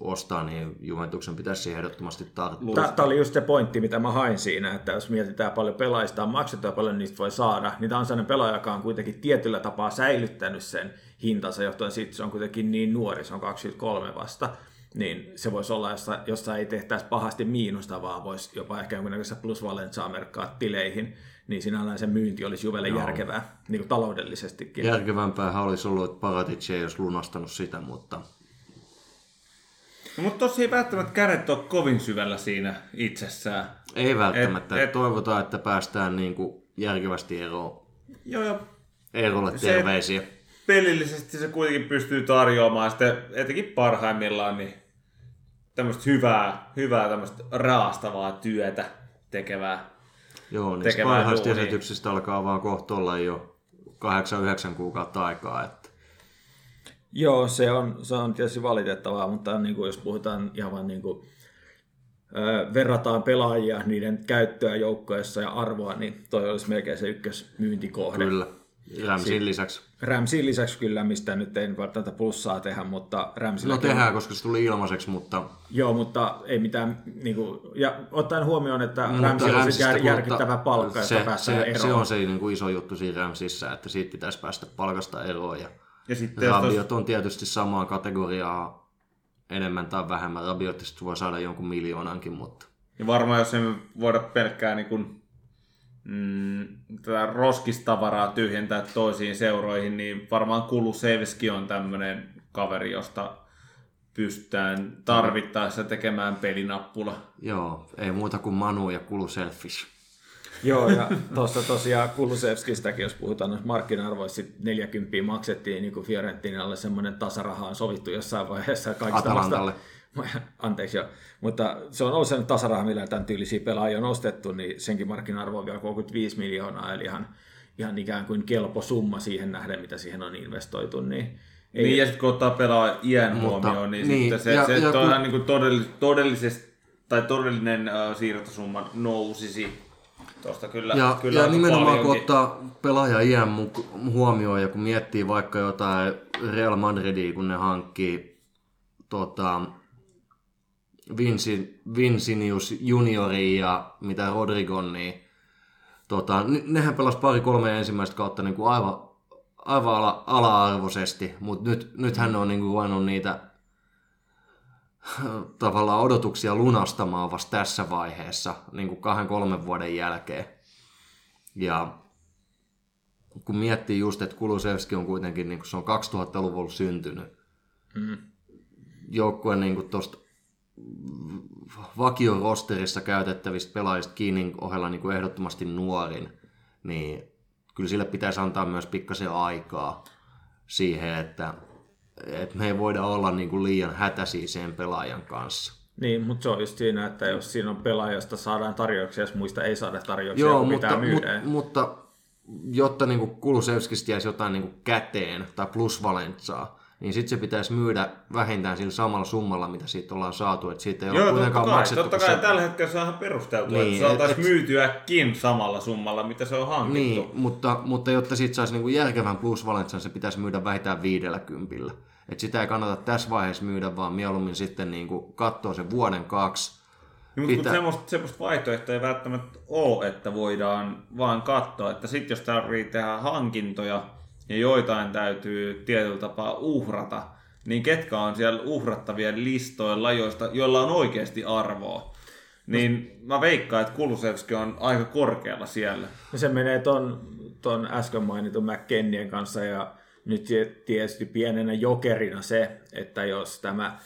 ostaa, niin Juventuksen pitäisi siihen ehdottomasti tarttua. Tämä oli just se pointti, mitä mä hain siinä, että jos mietitään paljon pelaajista on maksettu ja paljon niistä voi saada, niin tämä on sellainen pelaaja, joka on kuitenkin tietyllä tapaa säilyttänyt sen hintansa, johtuen siitä, se on kuitenkin niin nuori, se on 23 vasta, niin se voisi olla, jossa, jossa ei tehtäisi pahasti miinusta, vaan voisi jopa ehkä jonkinnäköistä plusvalensaa merkkaa tileihin, niin sinällään se myynti olisi Juvelle Joo. järkevää, niin kuin taloudellisestikin. Järkevämpää olisi ollut, että Paratic ei olisi lunastanut sitä, mutta... No, mutta tossa ei välttämättä kädet ole kovin syvällä siinä itsessään. Ei välttämättä. Et, et, Toivotaan, että päästään niin kuin järkevästi eroon. Joo, joo. Eerolle terveisiä. Se, pelillisesti se kuitenkin pystyy tarjoamaan sitten etenkin parhaimmillaan niin tämmöistä hyvää, hyvää tämmöistä raastavaa työtä tekevää Joo, niin parhaista esityksistä alkaa vaan kohta olla jo 8-9 kuukautta aikaa. Että... Joo, se on, se on tietysti valitettavaa, mutta niin kuin jos puhutaan ihan vaan niin kuin, ö, verrataan pelaajia, niiden käyttöä joukkoessa ja arvoa, niin toi olisi melkein se ykkösmyyntikohde. Kyllä. Ramsin lisäksi. Ramsin lisäksi kyllä, mistä nyt ei välttämättä plussaa tehdä, mutta Ramsilla... No tehdään, on... koska se tuli ilmaiseksi, mutta... Joo, mutta ei mitään, niin kuin, ja ottaen huomioon, että no, Ramsilla on jär, järkyttävä palkka, se, josta se, eroon. se on se niin kuin iso juttu siinä Ramsissa, että siitä pitäisi päästä palkasta eroon. Ja, ja sitten Rabiot tos... on tietysti samaa kategoriaa enemmän tai vähemmän. Rabiotista voi saada jonkun miljoonankin, mutta... Ja varmaan jos emme voida pelkkää niin kuin mm, tätä roskistavaraa tyhjentää toisiin seuroihin, niin varmaan Kulusevski on tämmöinen kaveri, josta pystytään tarvittaessa tekemään pelinappula. Joo, ei muuta kuin Manu ja Kuluselfish. Joo, ja tuossa tosiaan Kulusevskistäkin, jos puhutaan noista markkina-arvoista, 40 maksettiin niin kuin Fiorentinalle semmoinen tasaraha on sovittu jossain vaiheessa kaikista Atalantalle. Vasta Anteeksi jo. Mutta se on ollut sen tasaraha, millä tämän tyylisiä pelaajia on ostettu, niin senkin markkina-arvo on vielä 35 miljoonaa, eli ihan, ihan ikään kuin kelpo summa siihen nähden, mitä siihen on investoitu. Niin, ei... niin ja sitten kun ottaa pelaa iän Mutta, huomioon, niin, niin sitten se, ja, se ja, on kun... niin todellis, todellisesti, tai todellinen uh, siirtosumma nousisi Tuosta kyllä, ja, kyllä ja nimenomaan kun ottaa pelaaja iän huomioon ja kun miettii vaikka jotain Real Madridia, kun ne hankkii tota, Vincin, Vincinius juniori ja mitä Rodrigon, niin tota, nehän pelas pari-kolme ensimmäistä kautta niin kuin aivan, aivan ala, ala-arvoisesti, mutta nyt, nyt hän on niin kuin voinut niitä tavallaan odotuksia lunastamaan vasta tässä vaiheessa, niin kuin kahden kolmen vuoden jälkeen. Ja kun miettii just, että Kulusevski on kuitenkin, niin kuin se on 2000-luvulla syntynyt, mm. joukkue niin tuosta vakio rosterissa käytettävistä pelaajista kiinni ohella niin kuin ehdottomasti nuorin, niin kyllä sille pitäisi antaa myös pikkasen aikaa siihen, että, että me ei voida olla niin kuin liian hätäisiä sen pelaajan kanssa. Niin, mutta se on just siinä, että jos siinä on pelaajasta saadaan tarjouksia, jos muista ei saada tarjouksia, Joo, mutta, pitää myydä. Mutta, mutta jotta niin Kulusevskista jäisi jotain niin kuin käteen tai plusvalentsaa, niin sitten se pitäisi myydä vähintään sillä samalla summalla, mitä siitä ollaan saatu. Että siitä ei Joo, ole totta kai, maksettu. Totta kai se... tällä hetkellä se on ihan perusteltu, niin, että saataisiin et, myytyäkin samalla summalla, mitä se on hankittu. Niin, mutta, mutta jotta siitä saisi niinku järkevän plusvalentsan, se pitäisi myydä vähintään viidellä kympillä. Et sitä ei kannata tässä vaiheessa myydä, vaan mieluummin sitten niinku katsoa sen vuoden kaksi, niin, mutta Pitää... semmoista, semmoista vaihtoehtoa ei välttämättä ole, että voidaan vaan katsoa, että sitten jos tarvitsee tehdä hankintoja, ja joitain täytyy tietyllä tapaa uhrata, niin ketkä on siellä uhrattavien listoilla, joista, joilla on oikeasti arvoa. Niin mä veikkaan, että Kulusevski on aika korkealla siellä. Se menee ton, ton äsken mainitun McKennien kanssa ja nyt tietysti pienenä jokerina se, että jos tämä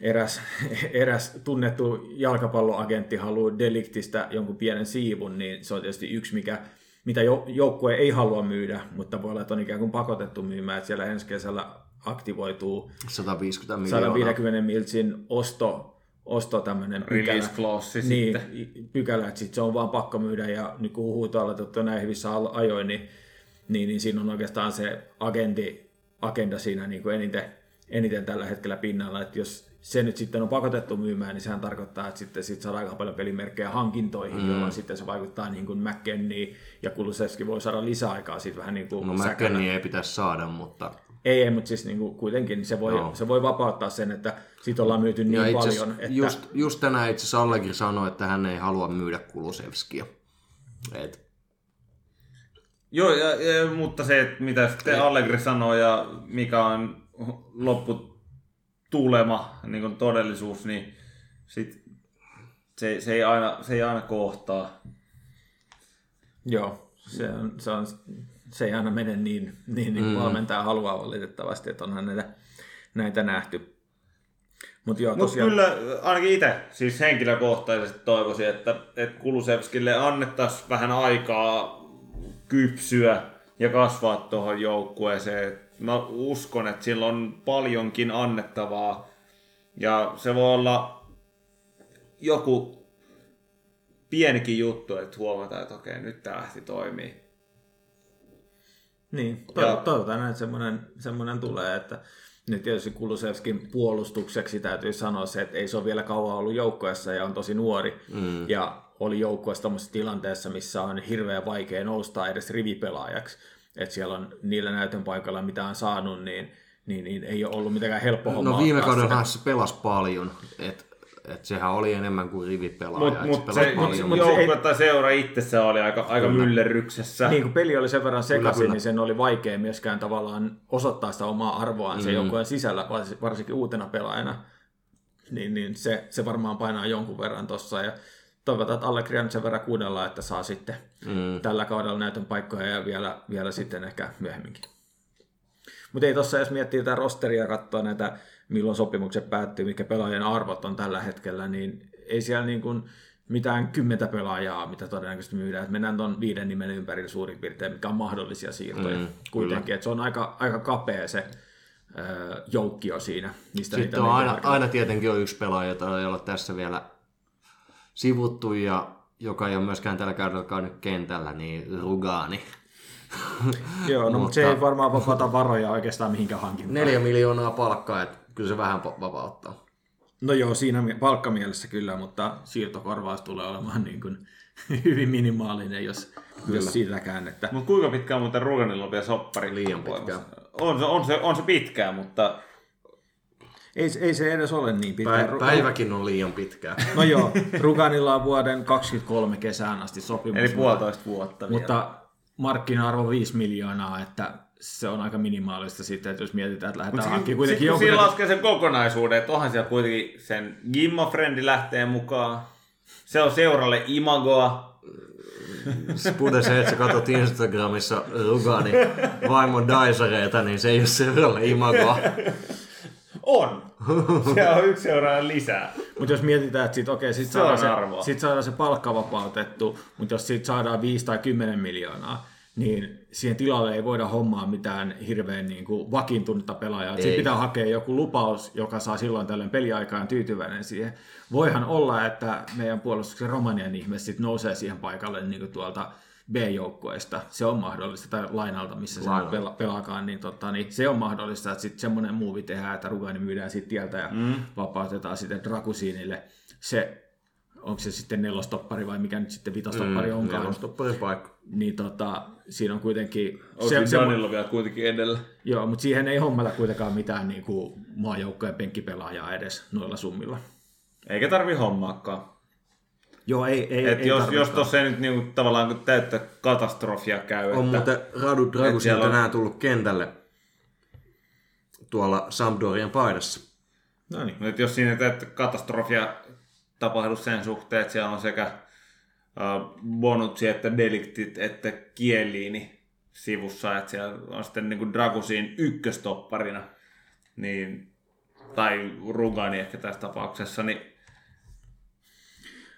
eräs, eräs tunnettu jalkapalloagentti haluaa deliktistä jonkun pienen siivun, niin se on tietysti yksi, mikä mitä joukkue ei halua myydä, mutta voi olla, että on ikään kuin pakotettu myymään, että siellä ensi kesällä aktivoituu 150 miljoonaa. 150 miltsin osto, osto tämmöinen pykälä. Clause niin, sitten. pykälä, että sit se on vaan pakko myydä ja niin kun huuto aloitettu näin hyvissä ajoin, niin, niin, niin siinä on oikeastaan se agendi, agenda siinä niin kuin eniten, eniten tällä hetkellä pinnalla, että jos se nyt sitten on pakotettu myymään, niin sehän tarkoittaa, että sitten sit saadaan aika paljon pelimerkkejä hankintoihin, mm. jolloin sitten se vaikuttaa niin kuin McKennie ja Kulusevski voi saada lisäaikaa siitä vähän niin kuin No. McKennie ei pitäisi saada, mutta Ei, ei, mutta siis niin kuin kuitenkin se voi, Joo. se voi vapauttaa sen, että sit ollaan myyty niin ja paljon, että just, just tänään itse asiassa Allegri sanoi, että hän ei halua myydä Kulusevskia. Et, Joo, ja, ja, mutta se, että mitä sitten Allegri sanoo ja mikä on lopputulema, niin kuin todellisuus, niin sit se, se, ei aina, se ei aina kohtaa. Joo, se, on, se, on, se ei aina mene niin, niin, niin mm. valmentaja haluaa valitettavasti, että onhan näitä, näitä nähty. Mutta joo, Mutta tosiaan, kyllä ainakin itse siis henkilökohtaisesti toivoisin, että, että Kulusevskille annettaisiin vähän aikaa kypsyä ja kasvaa tuohon joukkueeseen. Mä uskon, että sillä on paljonkin annettavaa ja se voi olla joku pienikin juttu, että huomataan, että okei, nyt tämä lähti toimii. niin, to, Ja- toivotaan, että semmoinen, semmoinen tulee, että nyt tietysti Kulusevskin puolustukseksi täytyy sanoa se, että ei se ole vielä kauan ollut joukkueessa ja on tosi nuori. Mm. Ja oli joukkueessa tämmöisessä tilanteessa, missä on hirveän vaikea nousta edes rivipelaajaksi. Että siellä on niillä näytön paikalla, mitä on saanut, niin, niin, niin ei ole ollut mitenkään helppo homma. no viime ottaa sitä. kaudella se pelasi paljon, että et sehän oli enemmän kuin rivipelaaja. Mutta et mut se paljon. mut- joukkue tai seura itsessään oli aika, aika myllerryksessä. Niin, kun peli oli sen verran sekaisin, kyllä. niin sen oli vaikea myöskään tavallaan osoittaa sitä omaa arvoaan mm. sen joukkueen sisällä, vars- varsinkin uutena pelaajana. Niin, niin se, se varmaan painaa jonkun verran tossa. Ja toivotaan, että Allegri nyt sen verran kuunnellaan, että saa sitten mm. tällä kaudella näytön paikkoja ja vielä, vielä sitten ehkä myöhemminkin. Mutta ei tuossa, jos miettii tätä rosteria ja katsoa näitä, milloin sopimukset päättyy, mitkä pelaajien arvot on tällä hetkellä, niin ei siellä niin kuin mitään kymmentä pelaajaa, mitä todennäköisesti myydään. Et mennään tuon viiden nimen ympärillä suurin piirtein, mikä on mahdollisia siirtoja mm, kuitenkin. Et se on aika, aika kapea se ö, joukkio siinä. Mistä Sitten on aina, aina tietenkin on yksi pelaaja, jota ei tässä vielä sivuttu ja joka ei ole myöskään tällä kaudella käynyt kentällä, niin Rugani. Joo, no, mutta se ei varmaan vapauta varoja oikeastaan mihinkään hankintaan. Neljä miljoonaa palkkaa, että kyllä se vähän va- vapauttaa. No joo, siinä mi- palkkamielessä kyllä, mutta siirtokorvaus tulee olemaan niin kuin hyvin minimaalinen, jos, jos siitäkään. Että... Mutta kuinka pitkään muuten Ruganilla on vielä soppari? Liian voimassa? On se, on, se, on se pitkää, mutta Ei, ei se edes ole niin pitkä. Pä- Ru- päiväkin on liian pitkää. No joo, Ruganilla on vuoden 23 kesään asti sopimus. eli puolitoista vuotta vielä. Mutta markkina-arvo 5 miljoonaa, että se on aika minimaalista sitten, että jos mietitään, että lähdetään hankkimaan kun kuitenkin siinä jonkun... laskee sen kokonaisuuden, että onhan siellä kuitenkin sen Gimma-frendi lähtee mukaan. Se on seuralle imagoa. Kuten se, että sä katsot Instagramissa Rugani vaimon daisareita, niin se ei ole seuralle imagoa. On! Se on yksi seuraaja lisää. Mutta jos mietitään, että sit, okei, sit Se saadaan, se, arvoa. sit saadaan se palkka vapautettu, mutta jos siitä saadaan 5 tai 10 miljoonaa, niin siihen tilalle ei voida hommaa mitään hirveän niin kuin vakiintunutta pelaajaa. Siitä Ei. pitää hakea joku lupaus, joka saa silloin tällöin peliaikaan tyytyväinen siihen. Voihan olla, että meidän puolustuksen Romanian ihme sit nousee siihen paikalle niin kuin tuolta B-joukkueesta. Se on mahdollista, tai lainalta, missä se Lainalta. pela, pelaakaan, niin, tota, niin se on mahdollista, että sitten semmoinen muuvi tehdään, että Rugani myydään siitä tieltä ja mm. vapautetaan sitten Drakusiinille. Se, onko se sitten nelostoppari vai mikä nyt sitten vitostoppari mm, onkaan, Nelostopparin paikka. niin tota, siinä on kuitenkin... Se, se, Danilo vielä kuitenkin edellä. joo, mutta siihen ei hommata kuitenkaan mitään niin kuin maajoukkojen penkkipelaajaa edes noilla summilla. Eikä tarvi hommaakaan. Joo, ei, ei, Et ei jos, jos tuossa ei nyt niinku tavallaan täyttä katastrofia käy, On että muuten Radu Dragusin on- tänään tullut kentälle tuolla Sampdorian paidassa. No niin. Et jos siinä täyttä katastrofia tapahdu sen suhteen, että siellä on sekä uh, Bonucci että Deliktit että Kieliini sivussa, että siellä on sitten niin Dragusin ykköstopparina, niin, tai Rugani ehkä tässä tapauksessa, niin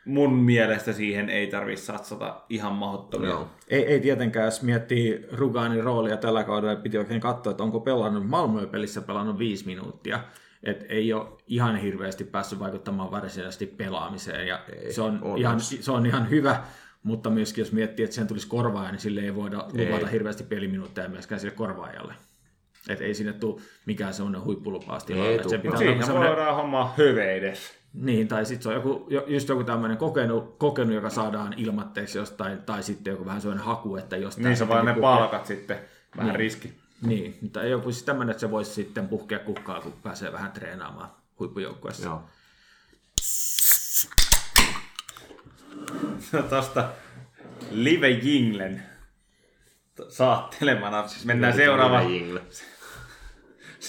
mun mielestä siihen ei tarvi satsata ihan mahdottomia. Joo. Ei, ei tietenkään, jos miettii Ruganin roolia tällä kaudella, piti oikein katsoa, että onko pelannut Malmö-pelissä pelannut viisi minuuttia. Et ei ole ihan hirveästi päässyt vaikuttamaan varsinaisesti pelaamiseen. Ja ei, se, on onneksi. ihan, se on ihan hyvä, mutta myöskin jos miettii, että sen tulisi korvaaja, niin sille ei voida luvata hirveästi peliminuutteja myöskään sille korvaajalle. Et ei sinne tule mikään semmoinen huippulupaus tilalle. Ei. Se pitää semmoinen, voidaan hommaa hyve edes. Niin, tai sitten se on joku, jo- just joku tämmöinen kokenut, kokenut, joka saadaan ilmatteeksi jostain, tai sitten joku vähän semmoinen haku, että jostain... Niin se vaan ne palkat sitten. Vähän riski. Niin, mutta joku siis tämmöinen, että se voisi sitten puhkea kukkaa, kun pääsee vähän treenaamaan huippujoukkueessa. Joo. Tosta Live Jinglen saattelemana mennään seuraavaan,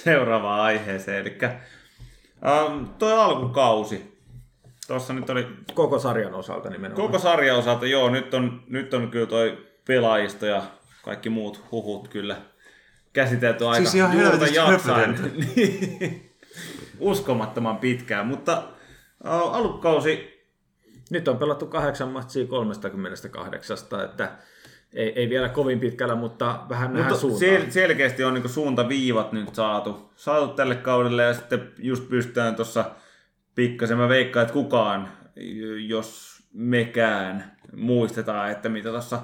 seuraavaan aiheeseen. Eli um, toi alkukausi. Tuossa nyt oli Koko sarjan osalta nimenomaan. koko sarjan osalta, joo, nyt on, nyt on kyllä toi pelaajista ja kaikki muut huhut kyllä käsitelty aika Siis ihan juurta jaksain. Niin. Uskomattoman pitkään, mutta alkukausi Nyt on pelattu kahdeksan matsia 38, että ei, ei vielä kovin pitkällä, mutta vähän nähdään Mutta suuntaan. sel- selkeästi on niin suuntaviivat nyt saatu, saatu tälle kaudelle ja sitten just pystytään tuossa pikkasen, mä veikkaan, että kukaan, jos mekään muistetaan, että mitä tuossa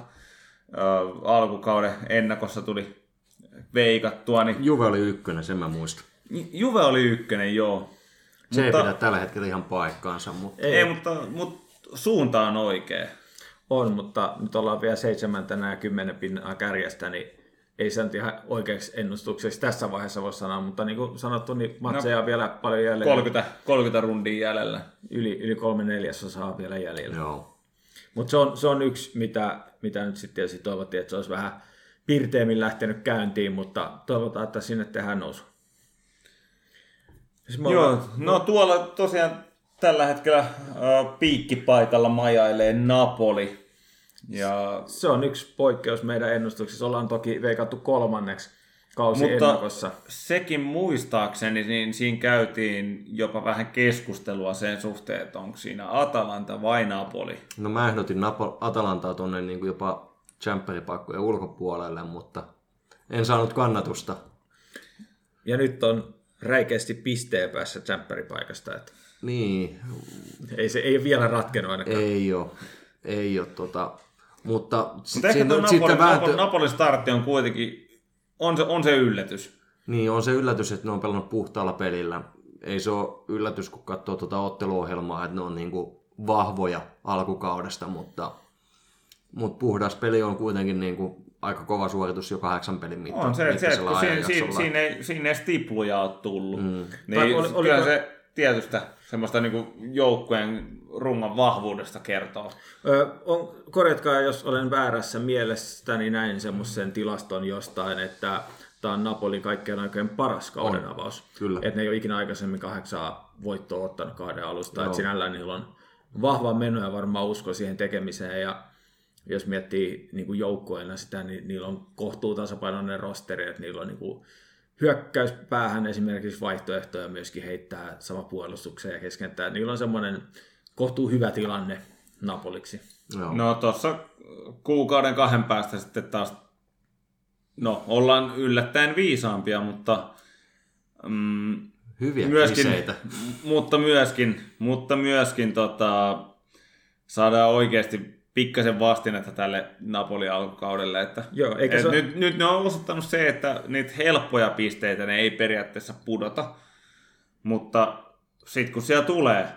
alkukauden ennakossa tuli veikattua, niin Juve oli ykkönen, sen mä muistan. Juve oli ykkönen, joo. Se Mutta- ei pidä tällä hetkellä ihan paikkaansa, mutta Ei, ei mutta, mutta suunta on oikea. On, mutta nyt ollaan vielä seitsemäntenä ja kymmenen pinnaa kärjestä, niin ei se nyt ihan oikeaksi ennustukseksi tässä vaiheessa voi sanoa, mutta niin kuin sanottu, niin matseja No, on vielä paljon jäljellä. 30, 30 rundia jäljellä. Yli, yli kolme neljäsosaa vielä jäljellä. joo. Mutta se on, se on yksi, mitä, mitä nyt sitten tietysti toivottiin, että se olisi vähän pirteemmin lähtenyt käyntiin, mutta toivotaan, että sinne tehdään nousu. Siis Joo, ollaan- no tuolla tosiaan tällä hetkellä äh, piikkipaikalla majailee Napoli. Ja, Se on yksi poikkeus meidän ennustuksissa. Ollaan toki veikattu kolmanneksi kausi mutta ennakossa. sekin muistaakseni, niin siinä käytiin jopa vähän keskustelua sen suhteen, että onko siinä Atalanta vai Napoli. No mä ehdotin Napo- Atalantaa tuonne niin kuin jopa championipaikkojen ulkopuolelle, mutta en saanut kannatusta. Ja nyt on räikeästi pisteen päässä tsemppäripaikasta. Että Niin, ei se ei vielä ratkennut ainakaan. ei ole. Ei ole tota, mutta Mutta sit, Napoli, sitten vääntö, Napoli, Napolin startti on kuitenkin, on se, on se yllätys. niin on se yllätys, että ne on pelannut puhtaalla pelillä. Ei se ole yllätys, kun katsoo tuota otteluohjelmaa, että ne on niin kuin vahvoja alkukaudesta, mutta, mutta puhdas peli on kuitenkin niin kuin aika kova suoritus jo kahdeksan pelin mitta, On se, että se kun siinä, siinä, siinä, ei, siinä ei stipluja ole tullut. Mm. Niin oli- oli, kyllä se tietystä semmoista niinku joukkueen rungan vahvuudesta kertoo. Ö, on, korjatkaa, jos olen väärässä mielestäni näin semmoisen tilaston jostain, että tämä on Napolin kaikkien aikojen paras kauden On, avaus. kyllä. Että ne ei ole ikinä aikaisemmin kahdeksaa voittoa ottanut kauden alusta. Joo. Että sinällään niillä on vahva meno ja varmaan usko siihen tekemiseen. Ja jos miettii niin kuin joukkueena sitä, niin niillä on kohtuu tasapainoinen rosteri, että niillä on niin kuin hyökkäyspäähän esimerkiksi vaihtoehtoja myöskin heittää sama puolustukseen ja keskentää. Niillä on semmoinen kohtuu hyvä tilanne Napoliksi. Joo. No tuossa kuukauden kahden päästä sitten taas, no ollaan yllättäen viisaampia, mutta mm, Hyviä myöskin, kliseitä. mutta myöskin, mutta myöskin tota, saadaan oikeasti pikkasen vastinetta tälle Napoli alkukaudelle. Että, Joo, eikä et se- nyt, nyt ne on osoittanut se, että niitä helppoja pisteitä ne ei periaatteessa pudota, mutta sitten kun siellä tulee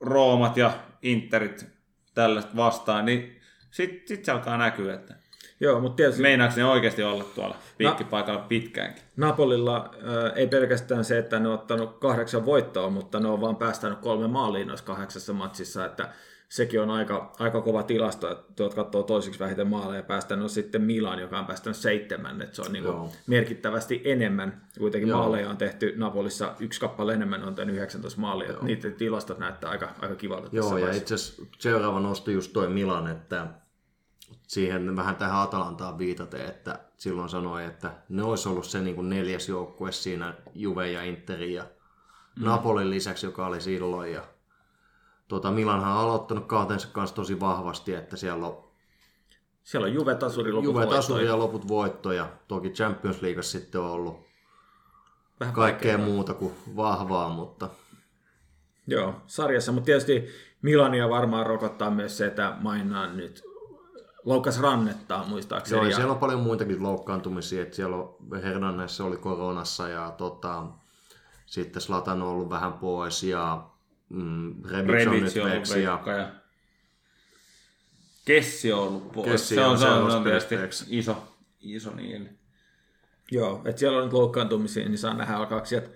Roomat ja Interit tällaista vastaan, niin sitten sit se alkaa näkyä, että Joo, mutta tietysti meinaako ne oikeasti olla tuolla piikkipaikalla pitkäänkin. Napolilla äh, ei pelkästään se, että ne on ottanut kahdeksan voittoa, mutta ne on vaan päästänyt kolme maaliin noissa kahdeksassa matsissa, että sekin on aika, aika kova tilasto, että tuot katsoo toisiksi vähiten maaleja päästänyt on sitten Milan, joka on päästänyt seitsemän, että se on niin Joo. merkittävästi enemmän. Kuitenkin Joo. maaleja on tehty Napolissa yksi kappale enemmän, on tehnyt 19 maalia. Joo. Niiden tilastot näyttää aika, aika kivalta tässä Joo, ja vaiheessa. itse asiassa seuraava nosto just toi Milan, että siihen vähän tähän Atalantaan viitaten, että silloin sanoi, että ne olisi ollut se niin kuin neljäs joukkue siinä Juve ja Interi ja mm. Napolin lisäksi, joka oli silloin. Ja Tota, Milanhan on aloittanut kautensa kanssa tosi vahvasti, että siellä on Siellä on Juve tasuri loput Juve tasuri ja loput voittoja. Toki Champions Leagueassa sitten on ollut Vähän kaikkea vaikeaa. muuta kuin vahvaa, mutta Joo, sarjassa, mutta tietysti Milania varmaan rokottaa myös se, että Mainaan nyt loukas rannettaa muistaakseni. Joo, ja ja- siellä on paljon muitakin loukkaantumisia, että siellä on Hernandez oli koronassa ja tota, sitten Slatan on ollut vähän pois ja mm, Rebic on nyt on veksi ja Kessi on ollut pois. Kessi se on, on se on, se on tietysti iso, iso niin. Joo, että siellä on nyt loukkaantumisia, niin saa nähdä alkaako sieltä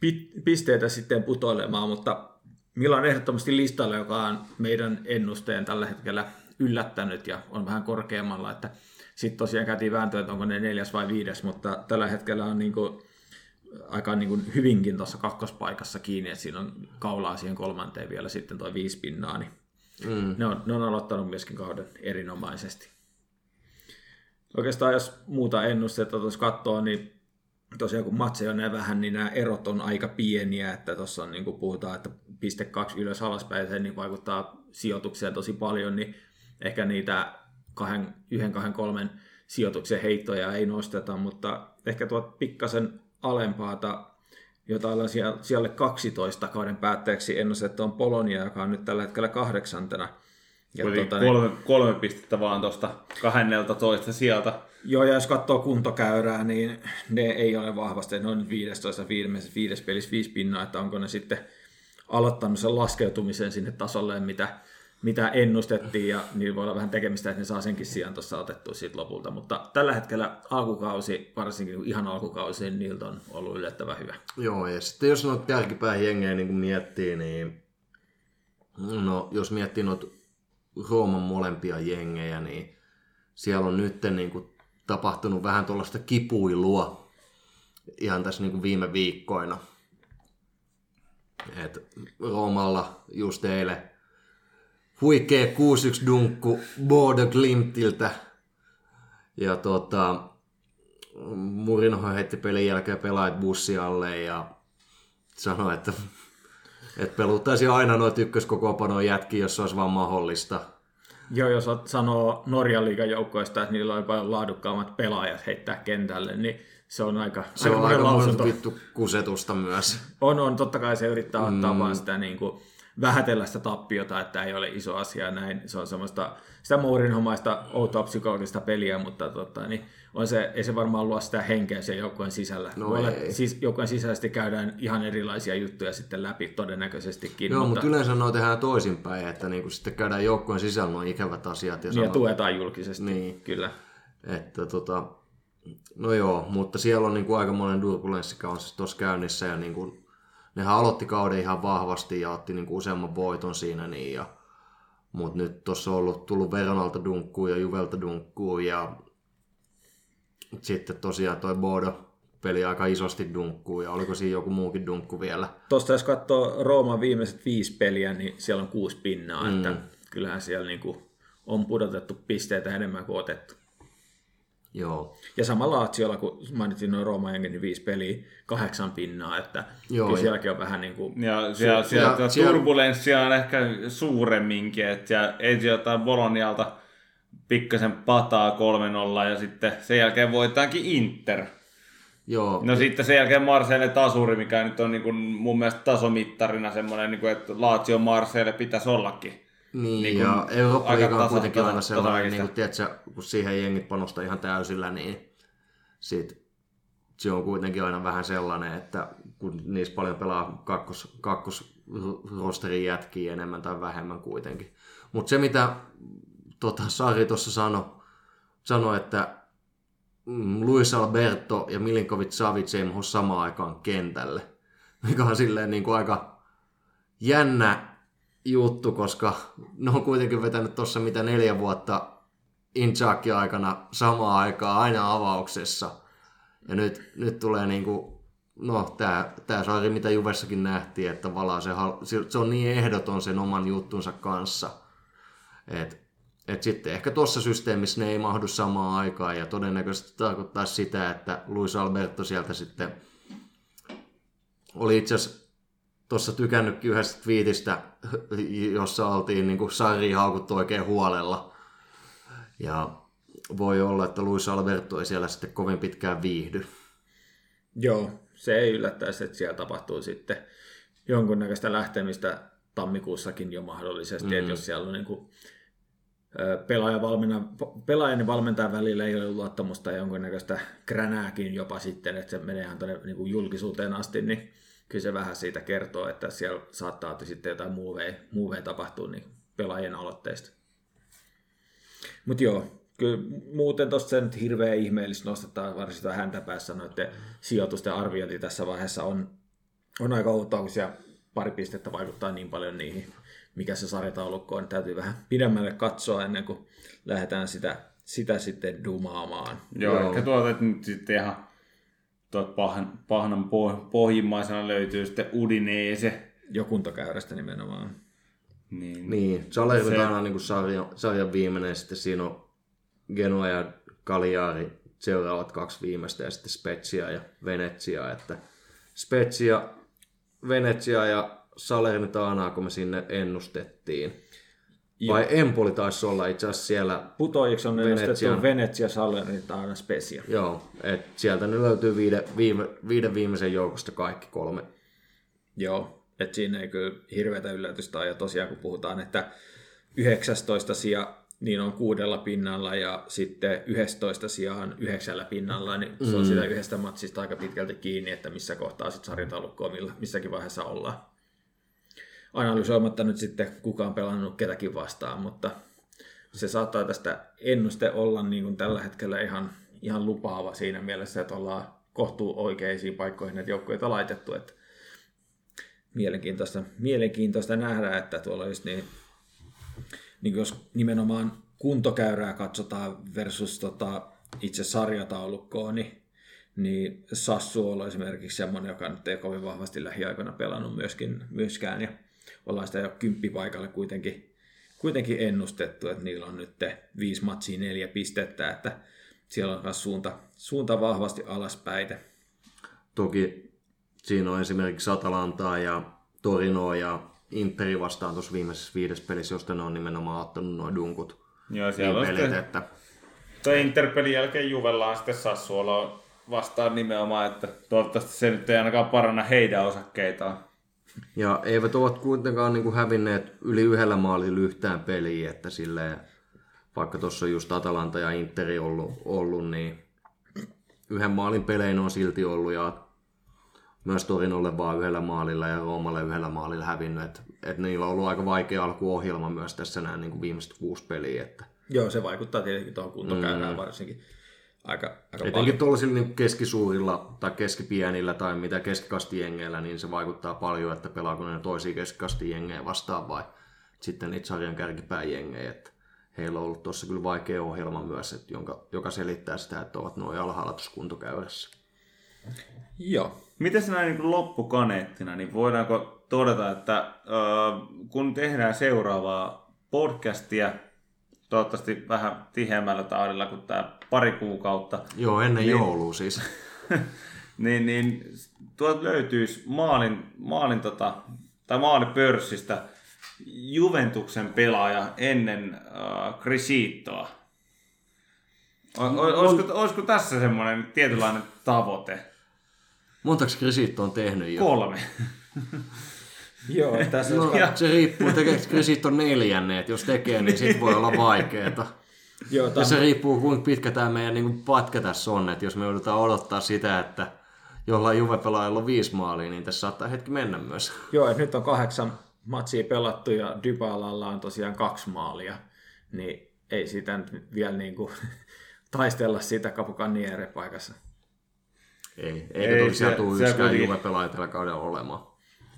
pi- pisteitä sitten putoilemaan, mutta Milan ehdottomasti listalla, joka on meidän ennusteen tällä hetkellä yllättänyt ja on vähän korkeammalla, että sitten tosiaan käytiin vääntöä, että onko ne neljäs vai viides, mutta tällä hetkellä on niin kuin aika niin kuin hyvinkin tuossa kakkospaikassa kiinni, että siinä on kaulaa siihen kolmanteen vielä sitten toi viisi pinnaa, niin mm, ne on, ne on aloittanut myöskin kauden erinomaisesti. Oikeastaan jos muuta ennustetta tuossa katsoo, niin tosiaan kun matseja on näin vähän, niin nämä erot on aika pieniä, että tuossa on niin kuin puhutaan, että piste kaksi ylös alaspäin, niin vaikuttaa sijoitukseen tosi paljon, niin ehkä niitä kahden, yhden, kahden, kolmen sijoituksen heittoja ei nosteta, mutta ehkä tuot pikkasen alempaata, jota ollaan siellä, siellä 12 kauden päätteeksi ennustettu on Polonia, joka on nyt tällä hetkellä kahdeksantena. Ja Oli tota, niin- kolme, kolme pistettä vaan tuosta 12 sieltä. Joo, ja jos katsoo kuntokäyrää, niin ne ei ole vahvasti. Ne on nyt 15 viides, viides pelissä viisi pinnaa, että onko ne sitten aloittanut sen laskeutumisen sinne tasolle, mitä, mitä ennustettiin, ja niillä voi olla vähän tekemistä, että ne saa senkin sijaan tuossa otettua siitä lopulta. Mutta tällä hetkellä alkukausi, varsinkin ihan alkukausi, niin niiltä on ollut yllättävän hyvä. Joo, ja sitten jos noita kärkipään jengejä niin miettii, niin no, jos miettii noita Rooman molempia jengejä, niin siellä on nyt niin kuin, tapahtunut vähän tuollaista kipuilua ihan tässä niin kuin viime viikkoina. Et Roomalla just eilen huikea 6-1 dunkku Bodo Glimtiltä. Ja tota, Murinoho heitti pelin jälkeen pelaajat bussi alle ja sanoi, että, että peluttaisi aina noita ykköskokoonpanon jätkiä, jos se olisi vaan mahdollista. Joo, jos sanoo Norjan liigan joukkoista, että niillä on paljon laadukkaammat pelaajat heittää kentälle, niin se on aika, Se on monen aika lausunto. vittu kusetusta myös. On, on. Totta kai se yrittää ottaa mm. vaan sitä niin kuin, vähätellä sitä tappiota, että ei ole iso asia näin. Se on semmoista sitä Mourinhomaista outoa psykologista peliä, mutta tota, niin on se, ei se varmaan luo sitä henkeä sen joukkueen sisällä. No Voi olla, siis joukkueen sisäisesti käydään ihan erilaisia juttuja sitten läpi todennäköisestikin. Joo, mutta, mutta, yleensä nuo tehdään toisinpäin, että niinku sitten käydään joukkueen sisällä nuo ikävät asiat. Ja, niin, ja sanoo, tuetaan julkisesti, Niin. kyllä. että tota, no joo, mutta siellä on niinku aikamoinen turbulenssi tuossa käynnissä ja niinku, nehän aloitti kauden ihan vahvasti ja otti niinku useamman voiton siinä, niin ja, mutta nyt tuossa on ollut, tullut Veronalta dunkkuun ja Juvelta dunkkuun ja sitten tosiaan toi Bodo peli aika isosti dunkkuun ja oliko siinä joku muukin dunkku vielä. Tuosta jos katsoo Rooman viimeiset viisi peliä, niin siellä on kuusi pinnaa, mm. että kyllähän siellä niin kuin on pudotettu pisteitä enemmän kuin otettu. Joo, Ja samalla Laziolla, kun mainitsin noin Rooman jengi, niin viisi peliä, kahdeksan pinnaa, että Joo, kyllä ja- sielläkin on vähän niin kuin, Ja siellä, siellä, ja siellä siellä- turbulenssia on ehkä suuremminkin, että ja ensin jotain Bolonialta pikkasen pataa 3-0 ja sitten sen jälkeen voitetaankin Inter. joo. No sitten sen jälkeen Marseille tasuri, mikä nyt on niin kuin mun mielestä tasomittarina semmoinen, niin kuin, että Lazio Marseille pitäisi ollakin. Niin, niin ja Eurooppa-liiga on kuitenkin aina sellainen, tasaväkistä. niin kuin, tiedätkö, kun siihen jengit panostaa ihan täysillä, niin sit, se on kuitenkin aina vähän sellainen, että kun niissä paljon pelaa kakkos, kakkosrosterin jätkiä enemmän tai vähemmän kuitenkin. Mutta se, mitä tota, Sari tuossa sanoi, sano, että mm, Luis Alberto ja Milinkovic Savic ei samaan aikaan kentälle, mikä on silleen niin kuin aika jännä juttu, koska ne on kuitenkin vetänyt tuossa mitä neljä vuotta Inchaakin aikana samaan aikaan aina avauksessa. Ja nyt, nyt tulee niinku, no tää, tää sari, mitä Juvessakin nähtiin, että hal- se, se on niin ehdoton sen oman juttunsa kanssa. Et, et sitten ehkä tuossa systeemissä ne ei mahdu samaan aikaan ja todennäköisesti tarkoittaa sitä, että Luis Alberto sieltä sitten oli itse asiassa tuossa tykännytkin yhdestä twiitistä, jossa oltiin niin Sarri haukuttu oikein huolella. Ja voi olla, että Luis Alberto ei siellä sitten kovin pitkään viihdy. Joo, se ei yllättäisi, että siellä tapahtuu sitten jonkunnäköistä lähtemistä tammikuussakin jo mahdollisesti, mm. että jos siellä on niin kuin pelaajan ja valmentajan välillä ei ole luottamusta ja jonkunnäköistä kränääkin jopa sitten, että se menee ihan tuonne niin julkisuuteen asti, niin kyllä se vähän siitä kertoo, että siellä saattaa sitten jotain muuveja, muuveja tapahtua niin pelaajien aloitteista. Mutta joo, kyllä muuten tuosta se nyt hirveän ihmeellistä nostetaan, varsinkin häntä päässä noiden sijoitusten arviointi tässä vaiheessa on, on aika outoa, kun siellä pari pistettä vaikuttaa niin paljon niihin, mikä se sarjataulukko on. Täytyy vähän pidemmälle katsoa ennen kuin lähdetään sitä, sitä sitten dumaamaan. Joo, Joo. ehkä tuolta nyt sitten ihan tuot pahnan, pahnan pohjimmaisena löytyy sitten Udinese. Jo kuntokäyrästä nimenomaan. Niin, niin. Salernitana on niin kuin sarjan, sarjan viimeinen, sitten siinä on Genoa ja Cagliari seuraavat kaksi viimeistä ja sitten Spezia ja Venetsia, että Spezia, Venetsia ja Salernitana, kun me sinne ennustettiin. Joo. Vai Empoli taisi olla itse asiassa siellä Putoajiksi on ennustettu Venetsia, Salernitana, Spezia. Joo, et sieltä ne löytyy viiden, viime, viiden viimeisen joukosta kaikki kolme. Joo, että siinä ei kyllä hirveätä yllätystä ole. Ja tosiaan kun puhutaan, että 19 sija niin on kuudella pinnalla ja sitten 11 sijaan yhdeksällä pinnalla, niin se on mm. sitä yhdestä matsista aika pitkälti kiinni, että missä kohtaa sitten sarjataulukkoa missäkin vaiheessa ollaan. Analysoimatta nyt sitten kukaan pelannut ketäkin vastaan, mutta se saattaa tästä ennuste olla niin kuin tällä hetkellä ihan, ihan lupaava siinä mielessä, että ollaan kohtuu oikeisiin paikkoihin näitä joukkoja laitettu, että mielenkiintoista, mielenkiintoista nähdä, että tuolla just niin niin jos nimenomaan kuntokäyrää katsotaan versus tota, itse sarjataulukkoa, niin, niin Sassu on esimerkiksi semmoinen, joka nyt ei kovin vahvasti lähiaikoina pelannut myöskin, myöskään, ja ollaan sitä jo kymppipaikalle kuitenkin, kuitenkin ennustettu, että niillä on nyt viisi matsia neljä pistettä, että siellä on myös suunta, suunta vahvasti alaspäin. Toki siinä on esimerkiksi Atalantaa ja Torinoa ja Interi vastaan tuossa viimeisessä viides pelissä, josta ne on nimenomaan ottanut noin dunkut. Joo, siellä on pelit, että... Tuo Inter-pelin jälkeen Juvellaan sitten Sassuolo vastaan nimenomaan, että toivottavasti se nyt ei ainakaan paranna heidän osakkeitaan. Ja eivät ole kuitenkaan niin kuin hävinneet yli yhdellä maalilla yhtään peliä, että silleen, vaikka tuossa on just Atalanta ja Interi ollut, ollut niin yhden maalin pelein on silti ollut ja myös Torinolle vaan yhdellä maalilla ja Roomalle yhdellä maalilla hävinnyt. Että et niillä on ollut aika vaikea alkuohjelma myös tässä nämä niin viimeiset kuusi peliä. Että... Joo, se vaikuttaa tietenkin tuohon kuntokäyrään mm. varsinkin. Aika, aika Etenkin tuollaisilla niin keskisuurilla tai keskipienillä tai mitä keskikastijengeillä, niin se vaikuttaa paljon, että pelaako ne toisia keskikastijengejä vastaan vai sitten niitä sarjan kärkipääjengejä. Että heillä on ollut tuossa kyllä vaikea ohjelma myös, että jonka, joka selittää sitä, että ovat noin alhaalla tuossa kuntokäyrässä. Joo, Miten se näin niin loppukaneettina, niin voidaanko todeta, että äh, kun tehdään seuraavaa podcastia, toivottavasti vähän tiheämmällä taudilla kuin tämä pari kuukautta. Joo, ennen niin, joulua siis. niin, niin tuolta löytyisi maalin, maalin tota, tai maalipörssistä Juventuksen pelaaja ennen äh, o, olisiko, olisiko tässä semmoinen tietynlainen tavoite? Montako Krisitto on tehnyt jo? Kolme. Joo, tässä no, se riippuu, tekeekö Krisitto neljänne, että jos tekee, niin sit voi olla vaikeeta. Joo, ja se riippuu, kuinka pitkä tämä meidän niin pätkä tässä on, että jos me joudutaan odottaa sitä, että jollain Juve-pelaajalla on viisi maalia, niin tässä saattaa hetki mennä myös. Joo, että nyt on kahdeksan matsia pelattu ja Dybalalla on tosiaan kaksi maalia, niin ei sitä nyt vielä niin kuin taistella siitä Kapukaniere paikassa. Ei, eikä ei, tosiaan tule yksikään Juve-pelaaja tällä kaudella olemaan.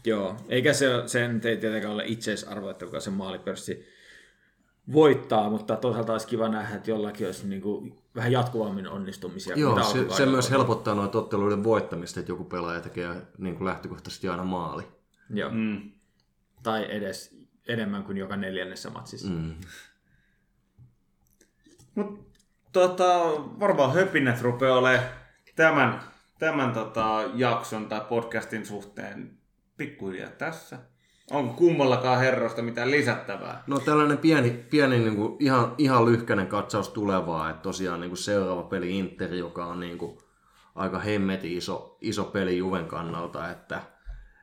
Joo, eikä se, sen ei tietenkään ole itseisarvo, että kuka se maalipörssi voittaa, mutta toisaalta olisi kiva nähdä, että jollakin olisi niin kuin vähän jatkuvammin onnistumisia. Joo, se, se myös helpottaa noita otteluiden voittamista, että joku pelaaja tekee niin kuin lähtökohtaisesti aina maali. Joo. Mm. Tai edes enemmän kuin joka neljännessä matsissa. Mm. Mut, tota, varmaan höpinnät rupeaa olemaan tämän tämän tota, jakson tai podcastin suhteen pikkuhiljaa tässä. Onko kummallakaan herrosta mitään lisättävää? No tällainen pieni, pieni niin kuin ihan, ihan lyhkäinen katsaus tulevaa, että tosiaan niin kuin seuraava peli Inter, joka on niin kuin aika hemmeti iso, iso peli Juven kannalta, että,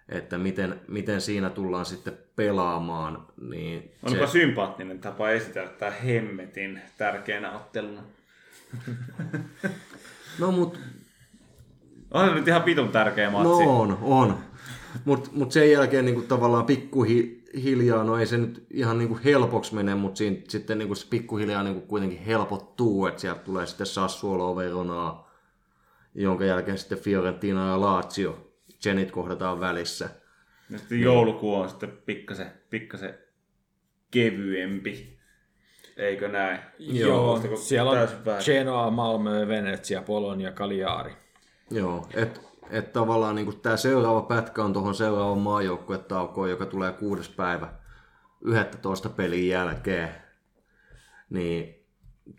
että miten, miten siinä tullaan sitten pelaamaan. Niin Onko se... sympaattinen tapa esitellä tämä hemmetin tärkeänä otteluna? no mut... On nyt ihan pitun tärkeä matsi. No on, on. Mutta mut sen jälkeen niinku tavallaan pikkuhiljaa, no ei se nyt ihan niinku helpoksi mene, mutta sitten niinku se pikkuhiljaa niinku kuitenkin helpottuu, että sieltä tulee sitten Sassuolo, Veronaa, jonka jälkeen sitten Fiorentina ja Lazio, Zenit kohdataan välissä. Ja sitten joulukuu on sitten pikkasen, pikkasen kevyempi. Eikö näin? Joo, siellä on Genoa, Malmö, Venetsia, Polonia, Cagliari. Joo, että et tavallaan niin tämä seuraava pätkä on tuohon seuraavan maajoukkuetaukoon, joka tulee kuudes päivä 11 pelin jälkeen. Niin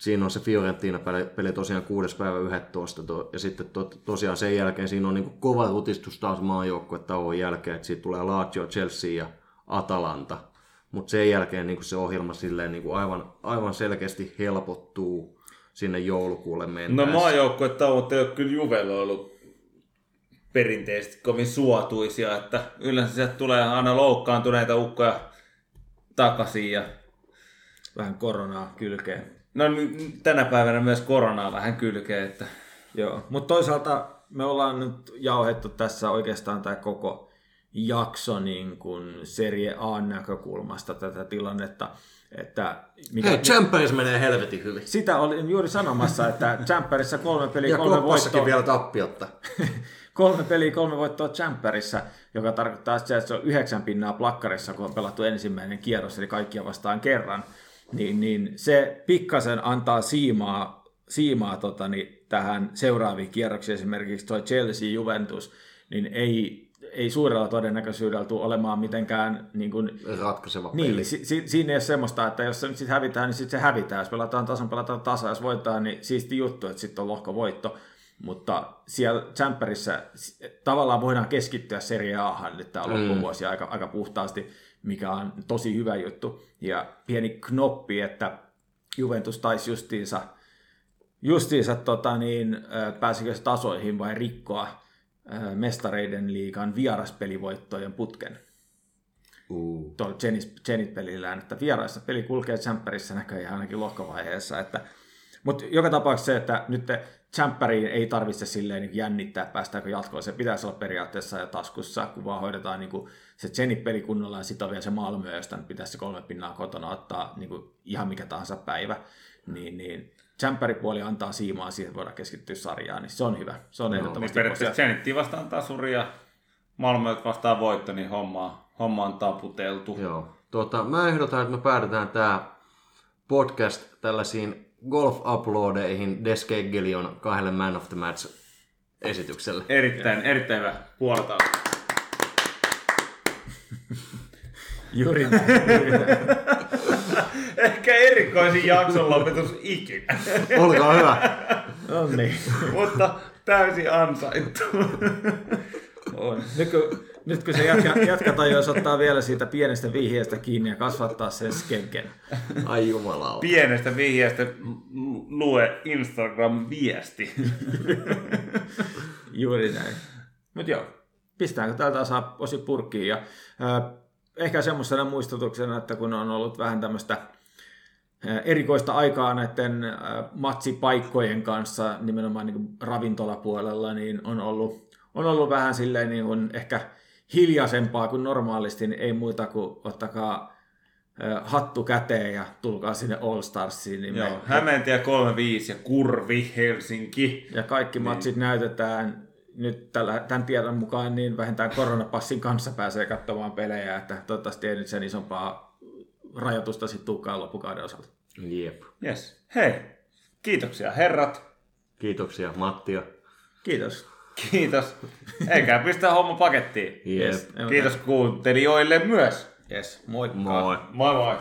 siinä on se Fiorentina-peli tosiaan kuudes päivä 11, ja sitten to, tosiaan sen jälkeen siinä on niin kuin kova rutistus taas maajoukkuetauon jälkeen, että siitä tulee Lazio, Chelsea ja Atalanta. Mutta sen jälkeen niin kuin se ohjelma silleen niin kuin aivan, aivan selkeästi helpottuu sinne joulukuulle mentäessä. No maajoukkuetauot ei ole kyllä Juvella ollut perinteisesti kovin suotuisia, että yleensä sieltä tulee aina loukkaantuneita ukkoja takaisin ja vähän koronaa kylkeen. No tänä päivänä myös koronaa vähän kylkeen. Että... Joo, mutta toisaalta me ollaan nyt jauhettu tässä oikeastaan tämä koko jakso niin kuin Serie A näkökulmasta tätä tilannetta. Että mikä, Hei, Champions menee helvetin hyvin. Sitä olin juuri sanomassa, että Championsissa kolme peliä, ja kolme voittoa. vielä tappiotta. kolme peliä, kolme voittoa Championsissa, joka tarkoittaa sitä, että se on yhdeksän pinnaa plakkarissa, kun on pelattu ensimmäinen kierros, eli kaikkia vastaan kerran niin, niin se pikkasen antaa siimaa, siimaa tota, niin, tähän seuraaviin kierroksiin, esimerkiksi tuo Chelsea Juventus, niin ei, ei suurella todennäköisyydellä tule olemaan mitenkään niin kuin, ratkaiseva niin, peli. Si, si, siinä ei ole semmoista, että jos se nyt sitten hävitään, niin sitten se hävitään. Jos pelataan tasan, pelataan tasa, jos voittaa, niin siisti juttu, että sitten on lohkovoitto. Mutta siellä Champerissa tavallaan voidaan keskittyä Serie Ahan nyt tämä mm. loppuvuosi aika, aika puhtaasti mikä on tosi hyvä juttu. Ja pieni knoppi, että Juventus taisi justiinsa, justiinsa tota niin, pääsikö se tasoihin vai rikkoa mestareiden liigan vieraspelivoittojen putken. Uh. Tuolla Zenit-pelillään, että vieraissa peli kulkee Champerissa näköjään ainakin lohkovaiheessa, että mutta joka tapauksessa se, että nyt Champperiin ei tarvitse silleen niin jännittää, päästäänkö jatkoon. Se pitäisi olla periaatteessa jo taskussa, kun vaan hoidetaan niin kuin se Zenit-peli kunnolla ja sitten on vielä se Malmö, josta pitäisi se kolme pinnaa kotona ottaa niin kuin ihan mikä tahansa päivä. Niin, niin Champperipuoli antaa siimaa siihen, voidaan keskittyä sarjaan, niin se on hyvä. Se on no, ehdottomasti. Niin periaatteessa Zenittiin vastaan tasuri ja Malmö vastaan voitto, niin homma, homma on taputeltu. Joo. Tuota, mä ehdotan, että me päätetään tämä podcast tällaisiin golf-uploadeihin Deskegelion kahdelle Man of the Match esitykselle. Erittäin, erittäin hyvä. Puolta. Juuri näin. Ehkä erikoisin jakson lopetus ikinä. Olkaa hyvä. No niin. Mutta täysin ansaittu. On. Nyt kun nyt kun se jatka, jatkataan, jos ottaa vielä siitä pienestä vihjeestä kiinni ja kasvattaa sen skenken. Ai jumala. Pienestä vihjeestä lue Instagram-viesti. Juuri näin. Mutta joo, pistetäänkö täältä saa osi purkkiin. Ja, äh, ehkä semmoisena muistutuksena, että kun on ollut vähän tämmöistä erikoista aikaa näiden matsipaikkojen kanssa, nimenomaan niin ravintolapuolella, niin on ollut, on ollut vähän silleen niin kuin ehkä hiljaisempaa kuin normaalisti, niin ei muuta kuin ottakaa hattu käteen ja tulkaa sinne All Starsiin. Niin Joo, me, Hämeentie 35 ja Kurvi Helsinki. Ja kaikki niin. matsit näytetään nyt tällä, tämän tiedon mukaan niin vähintään koronapassin kanssa pääsee katsomaan pelejä, että toivottavasti ei nyt sen isompaa rajoitusta sitten tulekaan loppukauden osalta. Jep. Yes. Hei, kiitoksia herrat. Kiitoksia Mattia. Kiitos. Kiitos. Eikä pistä homma pakettiin. Yes. Kiitos kuuntelijoille myös. Yes. Moikka. Moi. Moi moi.